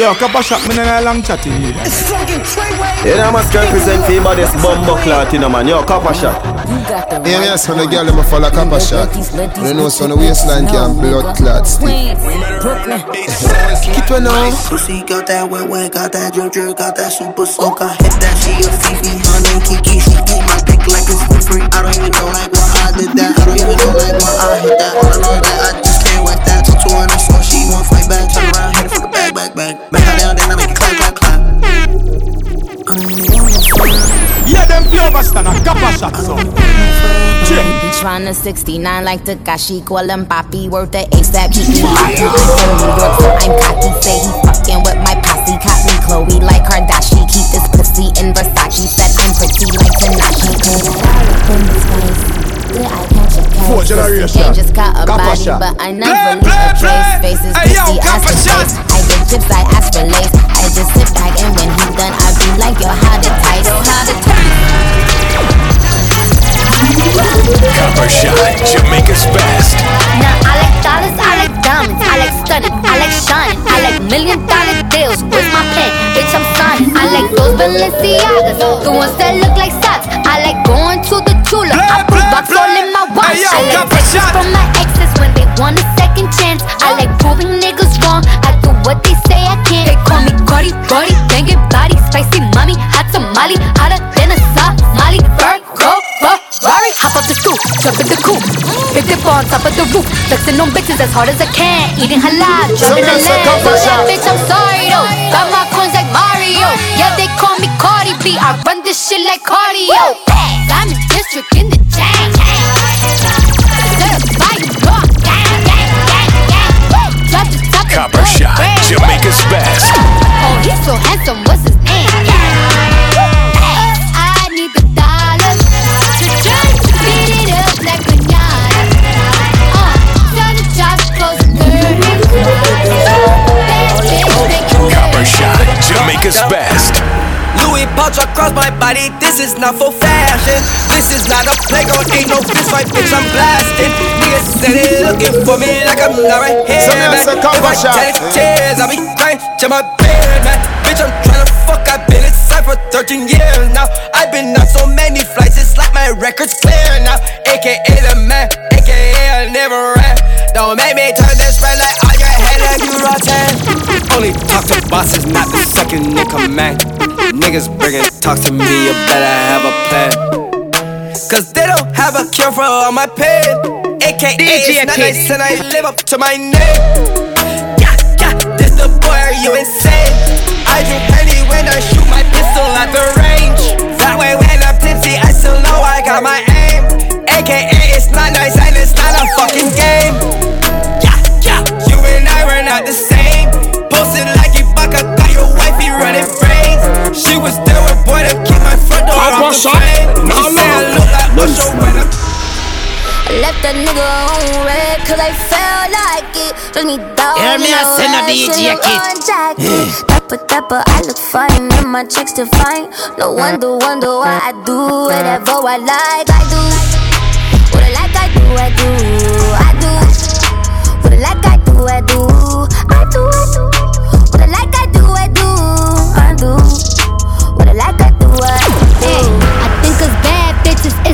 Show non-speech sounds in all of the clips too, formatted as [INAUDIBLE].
Yo, couple shot, me a long chatting here. It's fucking Treyway. You know, must represent for about this bumbo clot, you know, man. Yo, couple shot. Yeah, yes, when the girl them a fall a shot. You know, so the waistline can blood clot stick. Keep it now. Pussy got that wet wet, got that drip drip, got that super soak. I hit that, she a Fifi, her name Kiki. She eat my dick like it's for free. I don't even know like why I did that. I don't even know like why I hit that. All I know is that I just can't wipe that. Two two on the floor, she won't fight back. Turn around, hit it for the back, back, back. Back her down, then I make it clap, clap, clap. Yeah, them few overstand a couple shot, so. Check. Tryna 69 like Takashi, call him Papi, worth the ASAP, keep me happy. He's from New York, so I'm cocky. Say he fucking with my posse, caught me Chloe like Kardashian. Keep this pussy in Versace, said I'm pretty like Tanashi. Four generation. Just cut a body, shot. but I never Play, leave a trace. Faces, Hey, yo, pussy, ass copper for shot. face. I get chips, I ask for lace. I just sit back and when he done, I be like, yo, how the tight, oh, how the tight. Copper shot, Jamaica's best. Now I like dollars, I like diamonds, I like stunning, I like shining, I like million dollar deals. Where's my pen? Bitch, I'm signing. I like those Balenciagas, the ones that look like socks. I like going to the Tula. I put rocks all in my watch. Hey, yo, I like texts from my exes when they want a second chance. I like proving niggas wrong. I do what they say I can't. They call me Cardi, Cardi, banging body, spicy mommy, hot tamale, hotter than a Somali. Virgo, Ferrari, hop up the stoop, jump in the coop, big dip on top of the roof, flexing on bitches as hard as I can, eating halal, Somebody land. Copper So that bitch, I'm sorry though. Got my coins like Mario. Yeah, they call me Cardi B. I run this shit like cardio. I'm in district in the chain. Certified, know gang, gang, gang, gang. Drop the top Copper shot. Jamaica's best. Oh, he's so handsome, what's body, this is not for fashion. This is not a playground, ain't no fist fight, bitch, I'm blasting. Niggas said they looking for me like I'm not right here, Some man. of us a If cover I shot. tell tears, I'll be crying to my bed, man. Bitch, I'm trying to fuck, I've been inside for 13 years now. I've been on so many flights, it's like my record's clear now. AKA the man, AKA I never ran. Don't make me turn this red like all your head like you rotten. Only talk to bosses, not the second in command. Niggas bringing talk to me, you better have a plan. Cause they don't have a cure for all my pain. AKA it's not nice and I live up to my name. Yeah, yeah, this the boy, are you insane? I drink penny when I shoot my pistol at the range. That way when I'm tipsy, I still know I got my aim. AKA it's not nice and it's not a fucking game. Yeah, yeah, you and I were not the same. Posted She was there with boy to keep my front door off the shot. plane. She Now say I look. look like Usher when I Left that nigga on red cause I felt like it. Just me down Hear me, in I the send a rash DJ in the kid. run jacket. Dapper, dapper, I look fine and my checks define. No wonder, wonder why I do whatever I like. I do what I like. I do, I do, I do. What I like. I do, I do,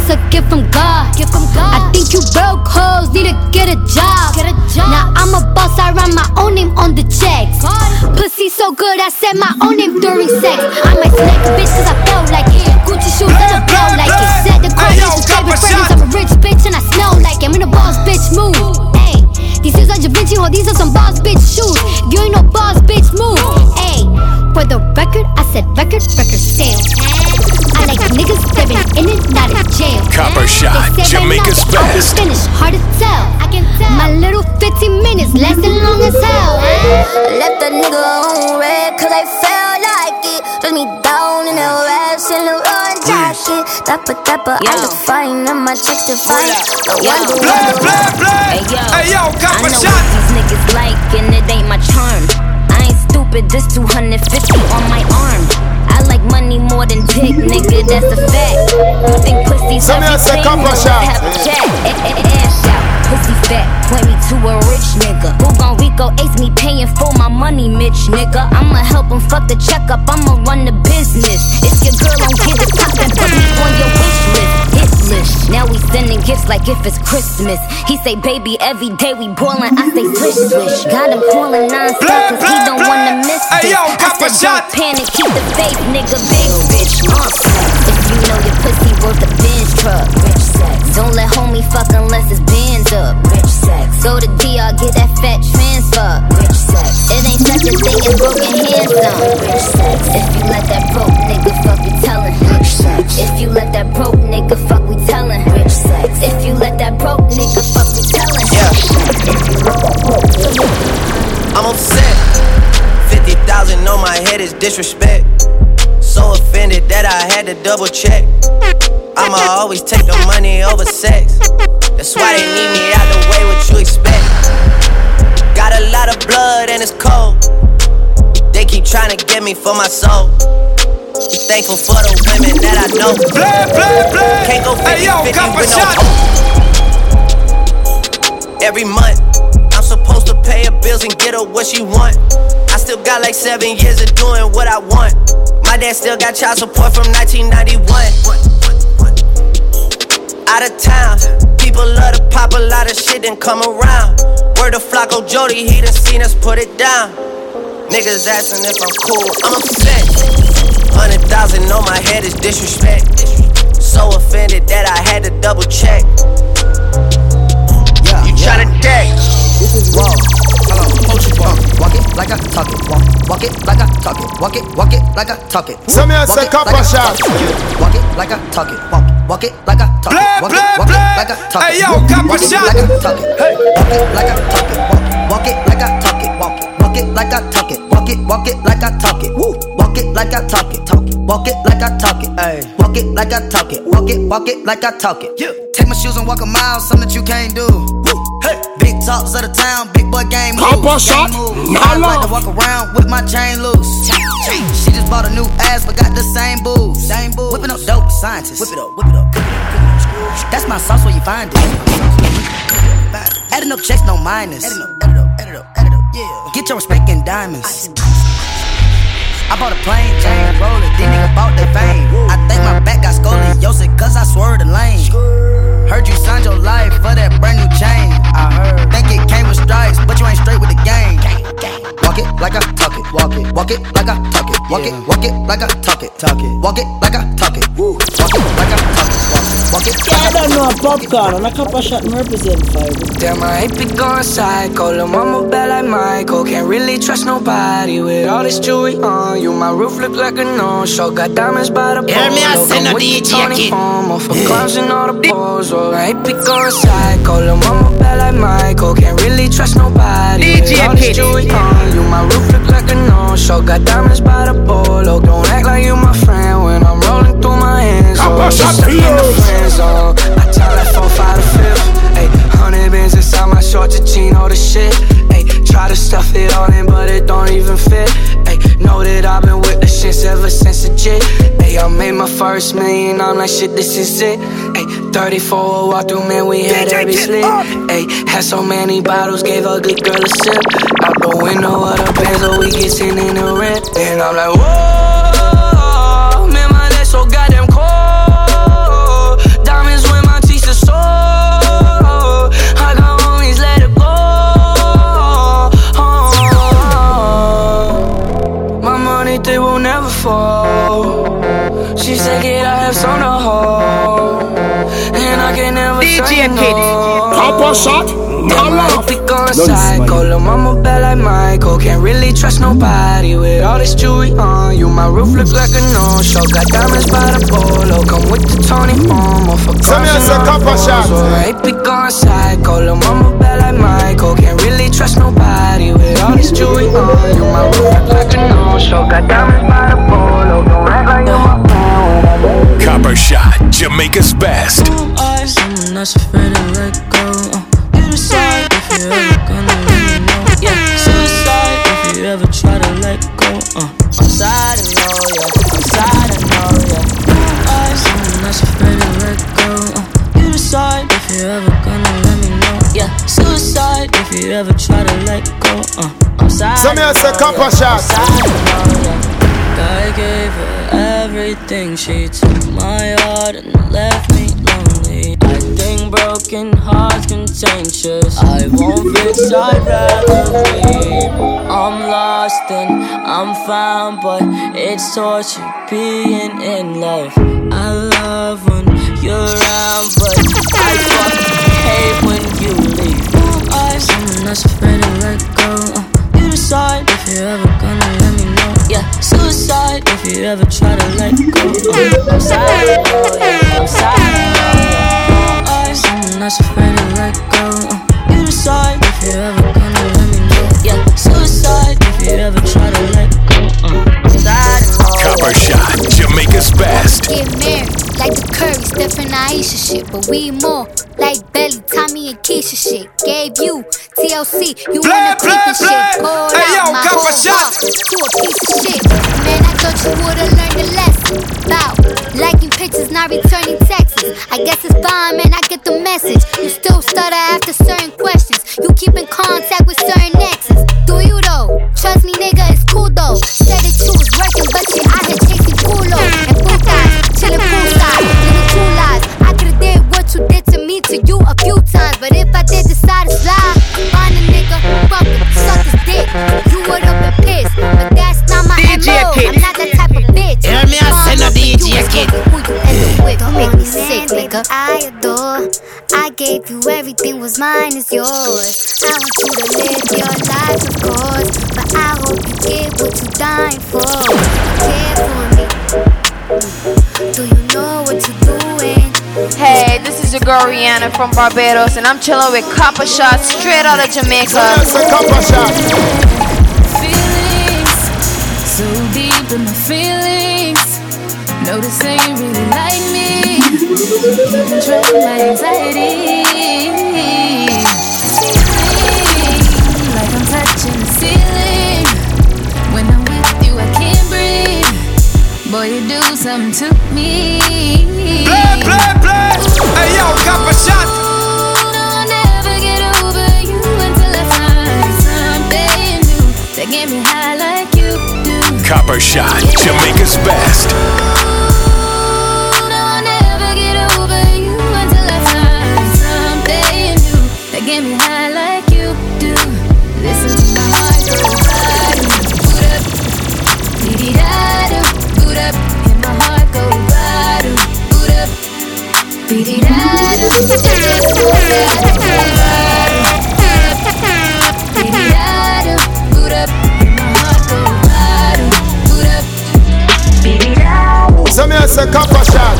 it's a gift from God. Gift from God. I think you broke hoes need to get a job. Get a job. Now I'm a boss. I write my own name on the checks. Pussy so good, I said my own name during sex. I might smack a bitch cause I felt like it. Gucci shoes a blow like it. Said the coordinations, Copper favorite. Shot. I'm a rich bitch and I smell like it. I'm in a boss bitch mood. Hey, these shoes are Da Vinci, oh, these are some boss bitch shoes. You ain't no boss bitch move. Hey, for the record, I said record, record sales. I like niggas that been in and out of jail. Copper shot, They right Jamaica's now, I'll be best. finished, hard to tell. I can tell. My little 15 minutes lasting long as hell. I left the nigga on red cause I felt like it. Just me down in the rash in the run jacket. Dapper, dapper, I look fine and my checks define. No wonder, Play, wonder play, play. Hey yo, Hey, yo, I Copper know shot. what these niggas like and it ain't my charm. Stupid, this 250 on my arm. I like money more than dick, nigga, that's a fact. You think pussy's Some of us say everything? Copper No, Shot. have a eh, eh, eh, eh Ass out, pussy fat, point me to a rich nigga. Who gon' Rico ace me paying for my money, Mitch? nigga. I'ma help him fuck the checkup, I'ma run the business. If your girl don't get it poppin', put me on your wish list. Hit list. Now we sending gifts like if it's Christmas. He say, baby, every day we ballin', I say swish swish. Got him callin' non-stop cause he don't wanna miss Hey, this. yo, I Papa said, Shot. don't panic, keep the faith, nigga. Big bitch, uh. If you know your pussy worth a Benz truck, rich sex. Don't let homie fuck unless it's bands up, rich sex. Go to DR, get that fat transfer, rich sex. It ain't such a thing as broken hands on, rich sex. If you let that broke nigga fuck, we tellin', rich sex. If you let that broke nigga fuck, we tellin', rich sex. If you let that broke nigga fuck, we tellin', Yeah. I'm upset. 50,000 on my head is disrespect. So offended that I had to double check. I'ma always take the money over sex. That's why they need me out the way, what you expect. Got a lot of blood and it's cold. They keep trying to get me for my soul. Thankful for the women that I know. Play, play, play. Can't go 50 Hey, yo, 50 Papa with no hope. Every month, I'm supposed to pay her bills and get her what she want. I still got like seven years of doing what I want. My dad still got child support from 1991. Out of town, people love to pop a lot of shit and come around. Word to Flacko Jodye, he done seen us put it down. Niggas asking if I'm cool, I'm upset. Hundred thousand on my head is disrespect. So offended that I had to double check. Yeah, You tryna deck? This is wrong. Hold on, hold you walk. Uh, walk it like I talk it. Walk, walk it like I talk it. Walk it, walk it like I talk it. So me a Walk say it copper shot. Walk it like I talk it. Walk, walk it like I talk it. Walk it, walk it like I talk Hey, it. yo, Walk copper it shot. like I talk it. Hey, walk it like I talk it. Walk, it like I talk it. Walk it, walk it like I talk it. Walk it, walk it like I talk it. Woo. Walk it like I talk it. Talk it. Walk it like I talk it. Hey. Walk it like I talk it. Walk it, walk it like I talk it. Yeah. Take my shoes and walk a mile, something that you can't do. Woo. Hey. Big talks of the town, big boy game. Copper Game shot. moves. I like to walk around with my chain loose. She just bought a new ass, but got the same boobs. Same boobs. Whipping up dope scientists. Whip it up, whip it up. That's my sauce where you find it. Adding up checks, no minus. Add it up, add up, add up, add up. Yeah. Get your respect in diamonds. I bought a plain Jane roller, these niggas bought their fame. I think my back got scoliosis, cause I swerved the lane. Heard you signed your life for that brand new chain. I heard. Think it came with stripes, but you ain't straight with the game. Walk it like I talk it. Walk it. Walk it like I talk it. Walk it. Walk it like I talk it. Talk it. Walk it like I talk it. Walk it like I talk it. Walk it. Walk it. Yeah, I don't know a popcorn and a copper shot and represent five. Damn, I ain't be going psycho. Lil' mama bad like Michael. Can't really trust nobody with all this jewelry on. You, my roof look like a no-show. Got diamonds by the Hear me, I polo. say no with the DJ Tony kid. Homo for clowns and all the pose. Oh, I ain't be going psycho. Lil' mama bad like Michael. Can't really trust nobody with DJ all this kid. jewelry on. You, my roof look like a no-show. Got diamonds by the polo. Don't act like you my friend when I'm rolling through my hands. Oh, first million, I'm like, shit, this is it. Ayy, 34 walk through, man, we had every slip. Ayy, had so many bottles, gave a good girl a sip. Out the window of the Benz, so we get in the rent. And I'm like, whoa, never DJ say no. Kid. Copper shot. Damn, I be going psycho. Lil' mama bad like Michael. Can't really trust nobody with all this jewelry on. You, my roof look like a no-show. Got diamonds by the polo. Come with the Tony Homo for Send me a clowns and all the copper pose. shot. I be going psycho. Lil' mama bad like Michael. Can't really trust nobody with all this jewelry on. You, my roof look like a no-show. Got diamonds by the polo. Don't act like you my friend. Copper Shot, Jamaica's best. Someone that's afraid to let go. Uh, you decide if you're ever gonna me know. Yeah, suicide if you ever try to let go. Uh, I'm sad, I know, yeah. I'm sad, I know, yeah. I someone that's afraid to let go. Uh, you decide if you're ever gonna let me know. Yeah, suicide if you ever try to let go. Uh, I'm sad. So me I say copper shot. I gave her everything. She took my heart and left me I think broken hearts contagious. I won't fix, I'd rather leave. I'm lost and I'm found, but it's torture being in love. I love when you're around, but I fucking hate when you leave. I'm someone that's someone afraid to let go. Uh, you decide if you're ever gonna let me know. Yeah, suicide if you ever try to let go. Uh, I'm sorry. oh, Copper Shot, Jamaica's best. Get married, like the Curry, Steph and Ayesha shit. But we more like Belly, Tommy, and Keisha shit. Gave you TLC, you Play, wanna creep play, and shit. play. Poured Hey, out yo, my Copper whole Shot. heart to a piece of shit. Man, I thought you would've learned a lesson. About liking pictures, not returning texts. I guess it's fine, man, I get the message. You still stutter after certain questions. You keep in contact with certain exes. Do you though? Trust me, nigga, it's cool though. Nigga. I adore. I gave you everything was mine is yours. I want you to live your life, of course. But I hope you get what you dying for. Care for me. Do you know what you're doing? Hey, this is your girl Rihanna from Barbados, and I'm chilling with Copper Shot straight out of Jamaica. Feelings so deep in my feelings. Notice ain't really like me. Control my anxiety. Like I'm touching the ceiling. When I'm with you, I can't breathe. Boy, you do something to me. Play, play, play. Hey, yo, Copper Shot. I'll never get over So me say copper shot.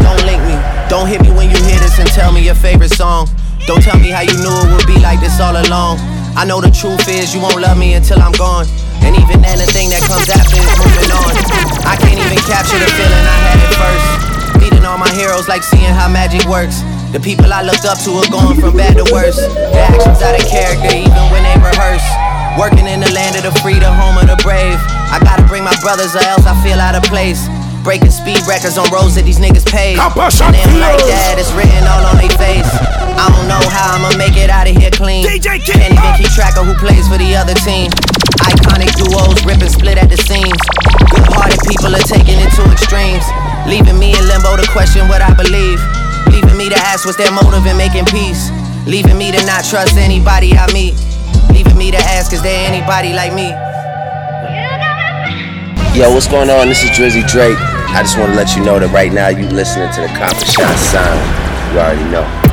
Don't link me, don't hit me when you hear this and tell me your favorite song. Don't tell me how you knew it would be like this all along. I know the truth is you won't love me until I'm gone. And even then, the thing that comes after is moving on. I can't even capture the feeling I had at first. All my heroes like seeing how magic works. The people I looked up to are going from bad to worse. Their actions out of character even when they rehearse. Working in the land of the free, the home of the brave. I gotta bring my brothers or else I feel out of place. Breaking speed records on roads that these niggas paid. And them like that, it's written all on their face. I don't know how I'ma make it out of here clean. Can't even keep track of who plays for the other team. Iconic duos rip and split at the seams. Good hearted people are taking it to extremes. Leaving me in limbo to question what I believe. Leaving me to ask what's their motive in making peace. Leaving me to not trust anybody I meet. Leaving me to ask, is there anybody like me? Yo, what's going on? This is Drizzy Drake. I just want to let you know that right now you listening to the Copper Shot sound. You already know.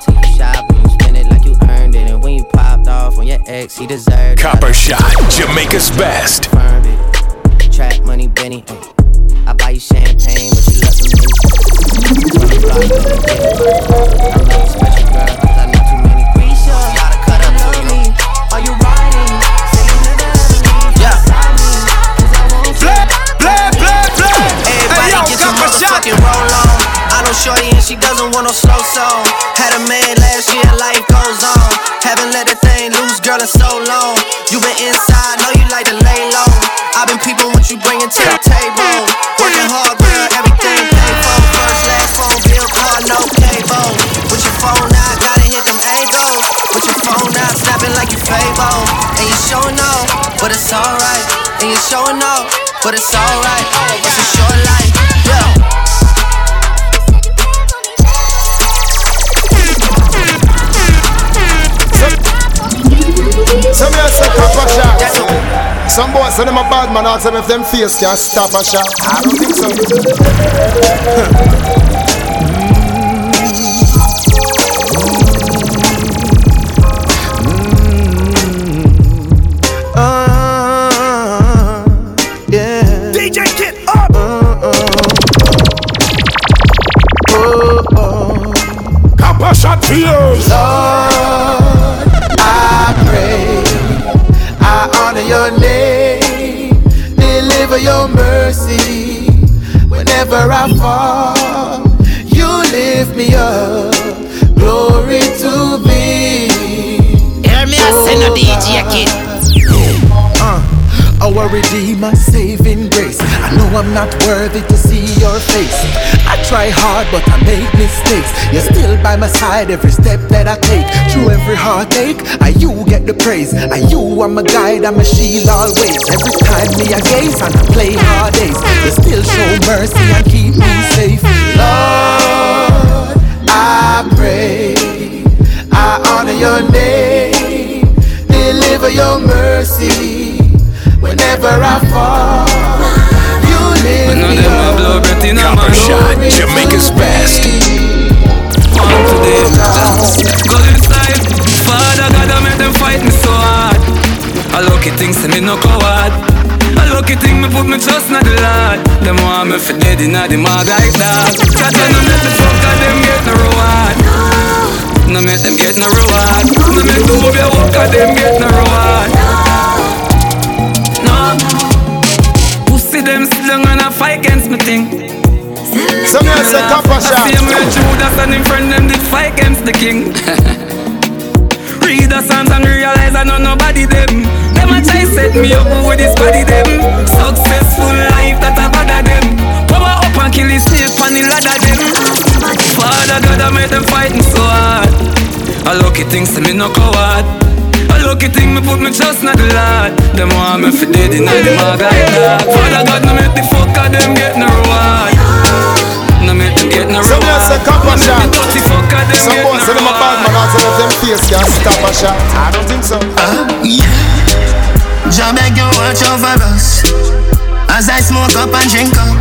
Learning. And when I take you shopping, you spend it like you earned it. And when you popped off on your ex, he deserved it. Copper Shot, Jamaica's best. It. Trap money, Benny. ay. I buy you champagne, but you love some mini. Twenty block, don't get it. I know special, girl, 'cause I know too many. Risha, gotta cut up to you. Are you riding? Say you never ever leave Yeah. Everybody Hey, yo, get your motherfucking roll on. I know Shorty and she doesn't want no slow song. Had in so long. You been inside, know you like to lay low. I've been peeping what you bringing to the table. Working hard, girl, everything paid for. First, last phone bill, car, no cable. With your phone out, gotta hit them angles. With your phone out, snapping like you Fable. And you showing off, but it's alright. And you showing off, but it's alright. Some them a bad man, ask them if them face can stop a shot. I don't think so. [LAUGHS] Not worthy to see your face. I try hard, but I make mistakes. You're still by my side every step that I take. Through every heartache, I you get the praise. I you are my guide, I'm a shield always. Every time me I gaze and I play hard days, you still show mercy and keep me safe. Lord, I pray, I honor your name, deliver your mercy whenever I fall. You lift None of me them a up. blow breath in a Copper man. Shot, Jamaica's best. On to them, just go inside. Father God, I make them fight me so hard. I lucky things say me no coward. I lucky thing me put me trust in the Lord. Them want me for dead inna the mag like that. Chat no make the fuck them get no reward. No make them get no reward. No make the move your work of them get no reward. Pussy them down and a fight against me thing. Some here say copper I see shot. Judas and him friend them did fight against the king. [LAUGHS] Read the Psalms and realize I know nobody them. Them a try set me up with this body them. Successful life that I bother them. Power up and kill his snake on the ladder them. Father God I made them fighting so hard. A lucky thing say me no coward. A lucky thing me put me trust in the Lord. Them want me for dead in the mag like that. Father God no make the fuck of them get no reward. No make them get no reward Some here reward. say copper No shot. make the dirty fuck of them Some get boys say them a bad man, reward. ask them them face can stop a shot. I don't think so. Jah beg you watch over us As I smoke up and drink up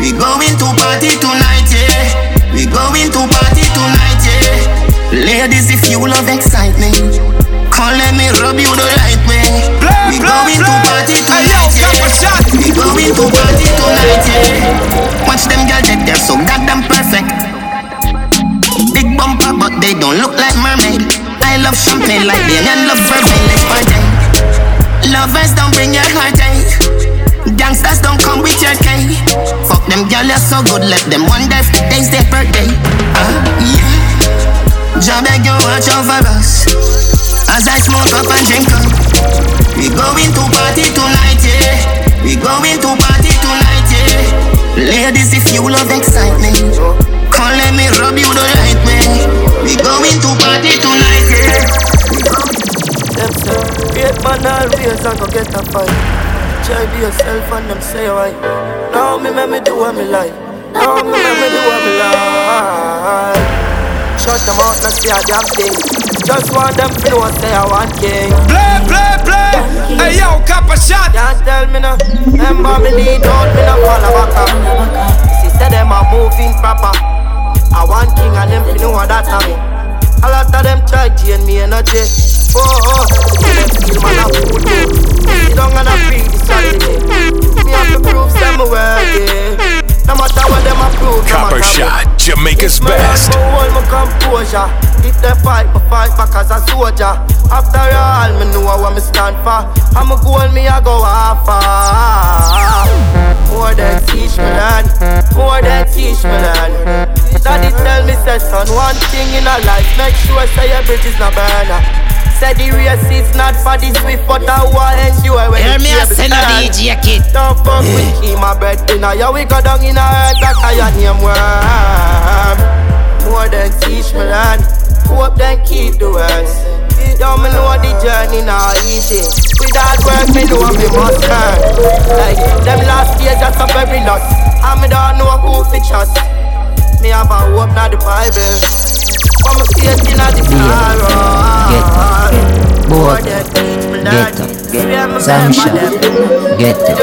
We going to party tonight, yeah We going to party tonight, yeah Ladies, if you love excitement Come let me rub you the right way We going to party tonight, yeah We going to party tonight, yeah Watch them girls, they- they're so goddamn perfect Big bumper, but they don't look like mermaid I love champagne like they and love vervain Let's party Lovers don't bring your heartache. Gangsters don't come with your cake. Fuck them girl, you're so good. Let them wonder if today's their birthday. Uh, yeah. Jah beg you watch over us. As I smoke up and drink up. We going to party tonight, yeah. We going to party tonight, yeah. Ladies, if you love excitement, come let me rub you the right way. We going to party tonight, yeah. Great man always and go get a fight. Try be yourself and them say why. Now me make me do what me like. Now me make me do what me like. Shut them out, not see a damn thing. Just want them to know say I want king. Play, play, play. Hey yo, cap a shot. Can't tell me no. Remember me lead out, me no follow back up. She said them a moving proper. I want king and them to know what that I mean. A lot of them try drain me energy. Oh, oh, them feel man a fool. Sit down and a free this holiday. Eh. Me have to prove them worthy. No matter what them approve, Copper Shot, Jamaica's me best. Me hold my composure. If they fight, me fight back as a soldier. After all, me know what me stand for. I'm a goal, me I go half More than teach me learn. More than teach me learn. Daddy tell me say son, one thing in a life, make sure say your bridge is not burner. Say the race is not for the swift, but I want endure when Hear me cable send a. DJ kid. Don't fuck with keep my bread dinner. Yeah, we go down in a earth like I name worm. More than teach me learn. Hope then keep the words. Yo, me know the journey not easy. With hard work, me know me must earn. Like them last year just a very lot. And me don't know who fi trust. Me have a hope not the Bible. But me faith in a the sorrow. More than teach me. Get up. Samsha. Get up.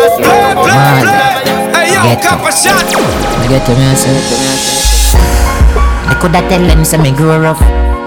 Man. Get up. I get to me, I say. I coulda tell them say me grow rough.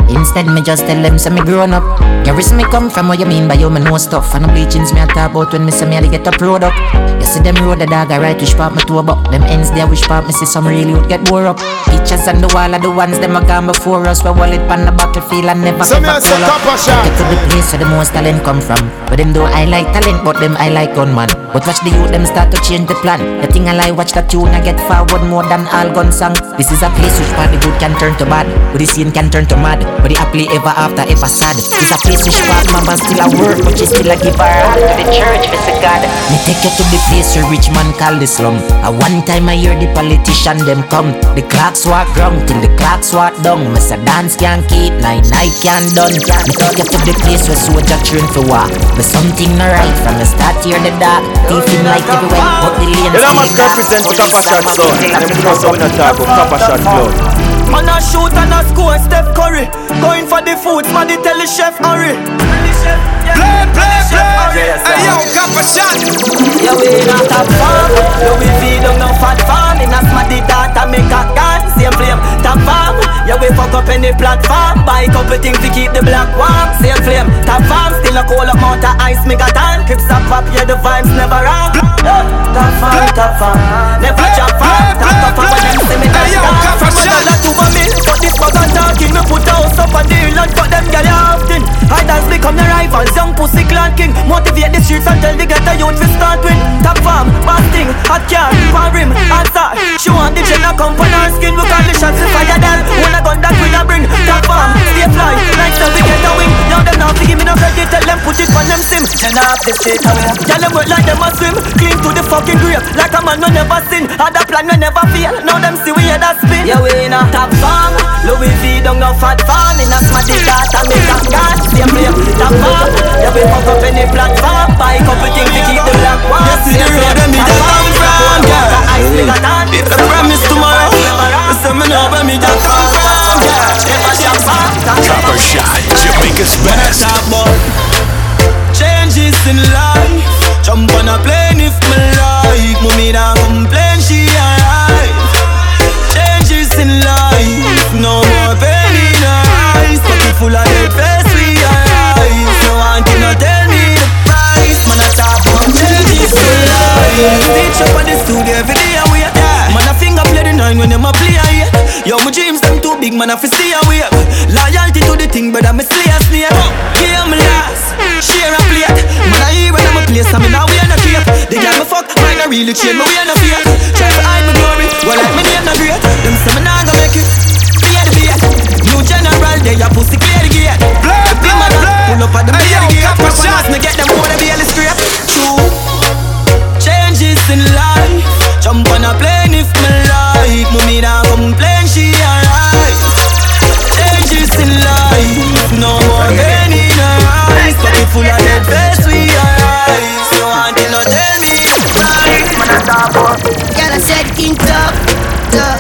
Instead, me just tell them say me grown up. Garris me come from what you mean by you me know stuff. And the bleachings me a talk about when me say me a get a product. You see them road the dog I right wish part me to a buck. Them ends there wish part me see some real youth get more up. Pictures on the wall are the ones them a gone before us. We wallet pan the battlefield and never So ever call up. Get to the place where the most talent come from. But them do I like talent, but them I like gunman. But watch the youth them start to change the plan. The thing I like watch the tune I get forward more than all gun song. This is a place which part the good can turn to bad, but the scene can turn to mad. But the happily ever after ever sad. This a place which part mama still a work, but she still a give her all to the church, Mr. God. Me take you to the place where rich man call the slum. A one time I hear the politician them come. The clocks walk wrong till the clocks walk down. Mr. Dance can't keep, night night can't done. Me take you to the place where soldier train for war. But something not right from the start here in the dark. Thiefing like everywhere, but the lane You know, must represent the Copper Shot sound. Them know so we not talk about Copper Shot club. Man a shoot and a score Steph Curry. Going for the food, man tell the chef hurry Play, play, play. Hey yo, Copper Shot. Yeah, we in a farm Yeah, we feed on no fat farm In a smarty data make a gun Same flame, top farm Yeah, we fuck up any platform Buy couple things to keep the block warm Same flame, top farm Still a cold up amount of ice megaton Crips up pop, yeah, the vibes never wrong Top farm, top farm Never drop farm Top top farm them see me top farm From a dollar to a mil But this of talking Me put a house up a deal And cut them gyal often Idols become your rivals Young pussy clan king. Motivate the streets And tell the ghetto youth to start with. Top farm, bad thing Hot car, pan rim, star She want the gel come on her skin We call the shots to fire them When I gun that we a bring? Top farm, stay fly Like so we get a wing Now them now give me no credit Tell them put it on them sim. Turn off the straight away Tell them work like them a swim. Clean to the fucking grave Like a man no never sin. Had a plan we never fail. Now them see we hear that spin. Yeah we in a top farm. Louis V don't no fat farm. In a smarty data make a gun Same flame top farm Yeah we fuck up any platform Buy couple things to keep the black warm You see the road them me just come from, girl. It's a promise tomorrow. So me know where me just come from, girl. Copper Shot, Jamaica's best. Talk about changes in life. Jump on a plane Stitch up on the studio every day and wait. Man, I finger play the nine when them a play a eight. Yo, my dreams them too big, man, I fi see a wave. Loyalty to the thing, brother, me slay a snake. Me last, share a plate. Man, I hear when I'm a place, I mean, now we in a cape. The girl me fuck, mine a really change, me we in a fake. Try to hide my glory, well, like me name not great. Them say me nah go make it. Fear the bait. New general, they a pussy clear the gate. The man a pull up at the beer gate. Proper me get them all the belly straight. True. Changes in life. Jump on a plane if me like. Mommy nah complain, she alright. Changes in life. No more pain in her eyes. Pocket full of dead face, we alright. So auntie no tell me the about. Girl, I said king top, top.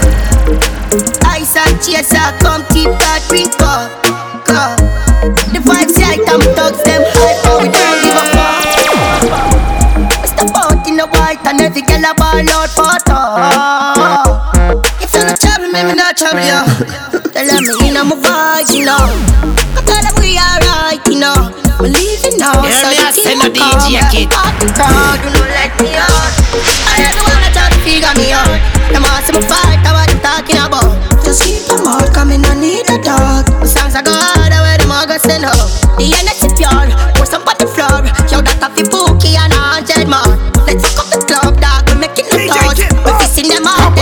Ice and chaser, come keep that drink up, up. right, I'm thugs, them talk. If you not trouble me, me not trouble you. Tell them me in my vibes, you know. I tell them we alright, you know. We leaving now, Hear so me, I the send team a come. DJ kid. Out the crowd, you know, let me out. I don't wanna try to figure me out. Them ask me fight, I what you talking about. Just keep them out, coming, I need a dog. The songs I go harder where them all go send up. The energy pure, pour some on the floor. Yo, that a fi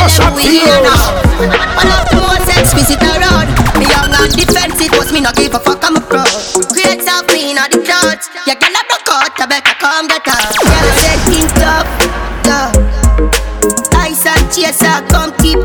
then them we here now. One of the most exquisite around. Me young and defensive, was me not give a fuck, I'm a pro. Grades are clean on the clothes. You gonna broke out, I better come get her. Girl, I said things up, yeah. Ice and chaser, come keep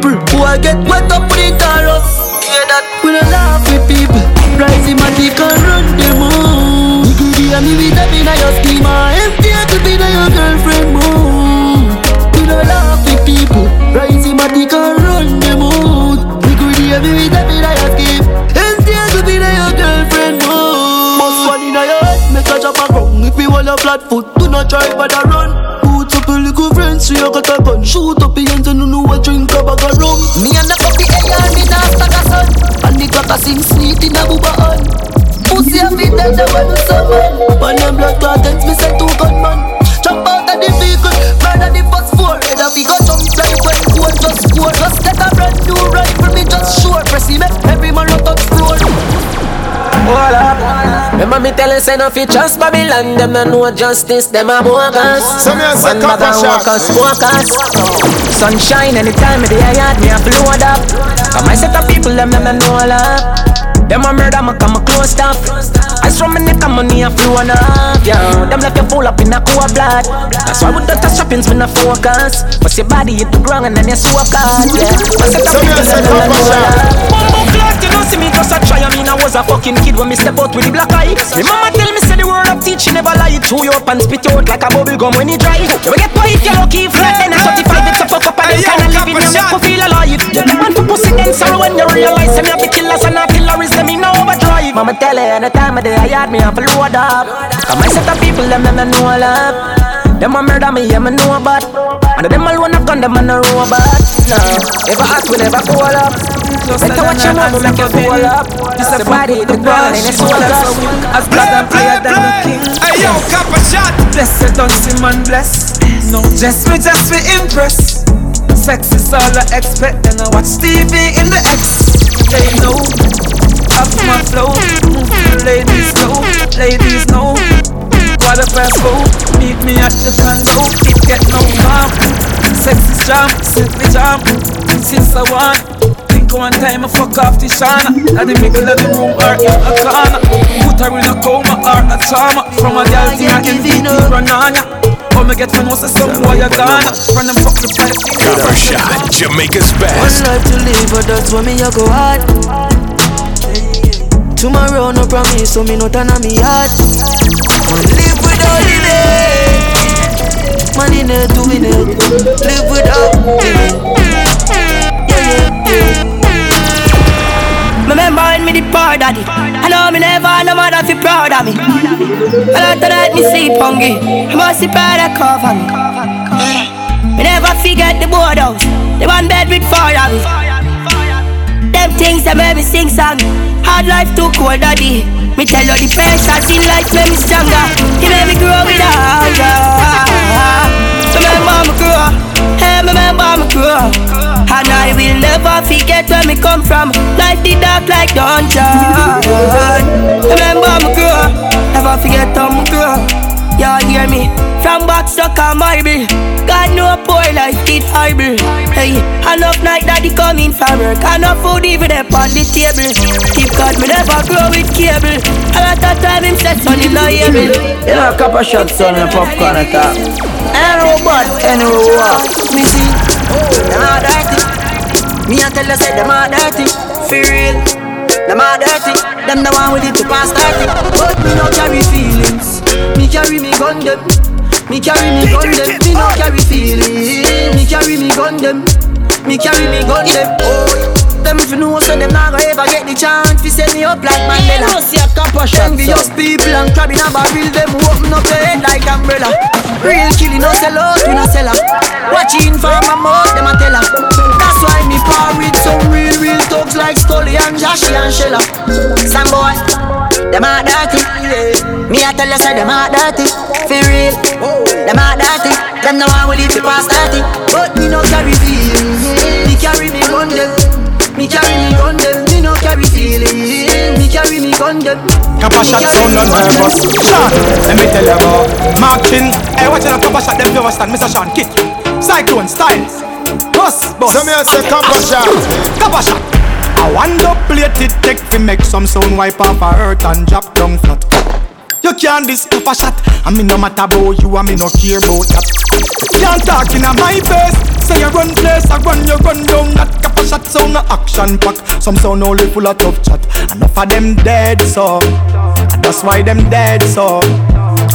people Who I get wet up with the chorus Hear that? We don't laugh with people. Rise in my dick and run the moon. You could hear me with them in your schema Empty to be your girlfriend mood We don't laugh with people. Rise in my dick and run the mood You could hear me with them in your scheme. Empty to be your girlfriend mood Must one in your head Make a drop a ground If you want a flat foot Do not try but I run. Boots up a little friends So you got a gun. Shoot up your hands and you know what drink Me and the coffee air Me not stack a sun And the a sing sweet in a booba on Pussy a fit dead the when you summon When them blood clot ends Me say two gunman Jump out of the vehicle Murder the first four Head a big a jump like when goal just score Just get a brand new rifle Me just sure. Press him Every man out explore Hold up. Remember me tell you say no fi trust Babylon. Them no know justice, them a bogus. So me a say One bag couple of focus Sunshine anytime of the yard me a load up. Come I set up people, them them no know love Them a murder, me come a close stuff I from my neck and money a flow enough Yeah, them left you full up in a cool blood. That's why with the shoppings me no focus. But your body hit the ground and then you so God Yeah, I set up So me people, a say them them no couple know shots. love Bumbo clock, you don't see me just a try I mean I was a fucking kid when me step out with the black eye. Me mama tell me say the word of teach never lie. Chew you up and spit you out like a bubble gum when it dry. You get if you lucky flat then at 35 it's a fuck up and them kinda living you make me feel alive. Man for pussy then sorrow when you realize I'm not the killers and not killers them in overdrive Mama tell you any time of day I had me have to load up. Come I set up people them them know know love. Them a murder me, yeah, me know about. And them alone a gun, them a no robot. No, never hot, we never call up Better watch your mouth, make you cool up It's a body, the ground, and it's all up As blood and player than the king. Hey yo, cap a shot. Blessed don't see man bless. No, just me, just me impress. Sex is all I expect, and I watch TV in the X. They know, up my flow. Move to the ladies know, ladies know. Water fast go, meet me at the condo. It get no calm. Sex is jam, simply jam. Since I want. Think one time I fuck off the shana At the middle of the room or in a corner Put her in a coma or a trauma From a girl thing I can beat Rananya Come me get to know say some boy a Ghana From them fuck the five Copper Shot, Jamaica's One best. life to live, but that's why me a go hard. Tomorrow no promise, so me no turn on me heart. Man live without limit. Man in it eh? to win it. Live without limit. Yeah, yeah, yeah. Remember when me the poor daddy. I know me never no mother fi proud of me. A lot of night me sleep hungry. I must proud of cover me. Me never forget the board house. The one bed with four of me. Them things that make me sing song. Hard life too cold daddy. Me tell you the patience in life make me stronger. He made me grow with hunger Remember me grow Hey, remember me grow And I will never forget where me come from. Life the dark like dungeon Remember me grow Never forget how me grow Y'all hear me? From box on marble God know poor life did horrible Hey, enough night daddy coming from work. Enough food even up on the table. Keep God me never grow with cable. A lot of time him said son him not able You know, a couple shots son and popcorn at top. Ain't no bad, ain't no what. Me see, you know dirty. Me I tell you say them are dirty, for real. Them are dirty, them the one with it to pass 30 But me no carry feelings, me carry me gun them Me carry me gun them, me no carry feelings Me carry me gun them, me carry me gun them Oh them if you know so them not gonna ever get the chance to set me up like Mandela. You see a copper shot. Envious oh. people and crab in a barrel, them open up their head like umbrella. Real killing, no sell out, we no sell her. Watching for my mouth, them a tell her. That's why me par with some real, real thugs like Scully and Joshy and Shella. Some boy, them are dirty. Me I tell you, say them are dirty. For real, them are dirty. Them no one will live to pass 30. But me no carry feelings. Me carry me gun them. Me carry me gun them, me no carry feelings. Me carry me gun them. Copper Shot sound no nervous. Sean, let me tell you about Martin. Hey, watch out, Copper Shot them fever stand, Mr. Sean Kit. Cyclone styles. Boss, boss. So me say Copper Shot. Copper Shot. I want to plate it take to make some sound wipe off a hurt and drop down flat. You can't this Copper Shot. I mean no matter about you, I mean no care about that. Can't talk in a my face. Say you run place, I run you run down. That Copper Shot sound no action pack. Some sound only full of tough chat. Enough of them dead so. And that's why them dead so.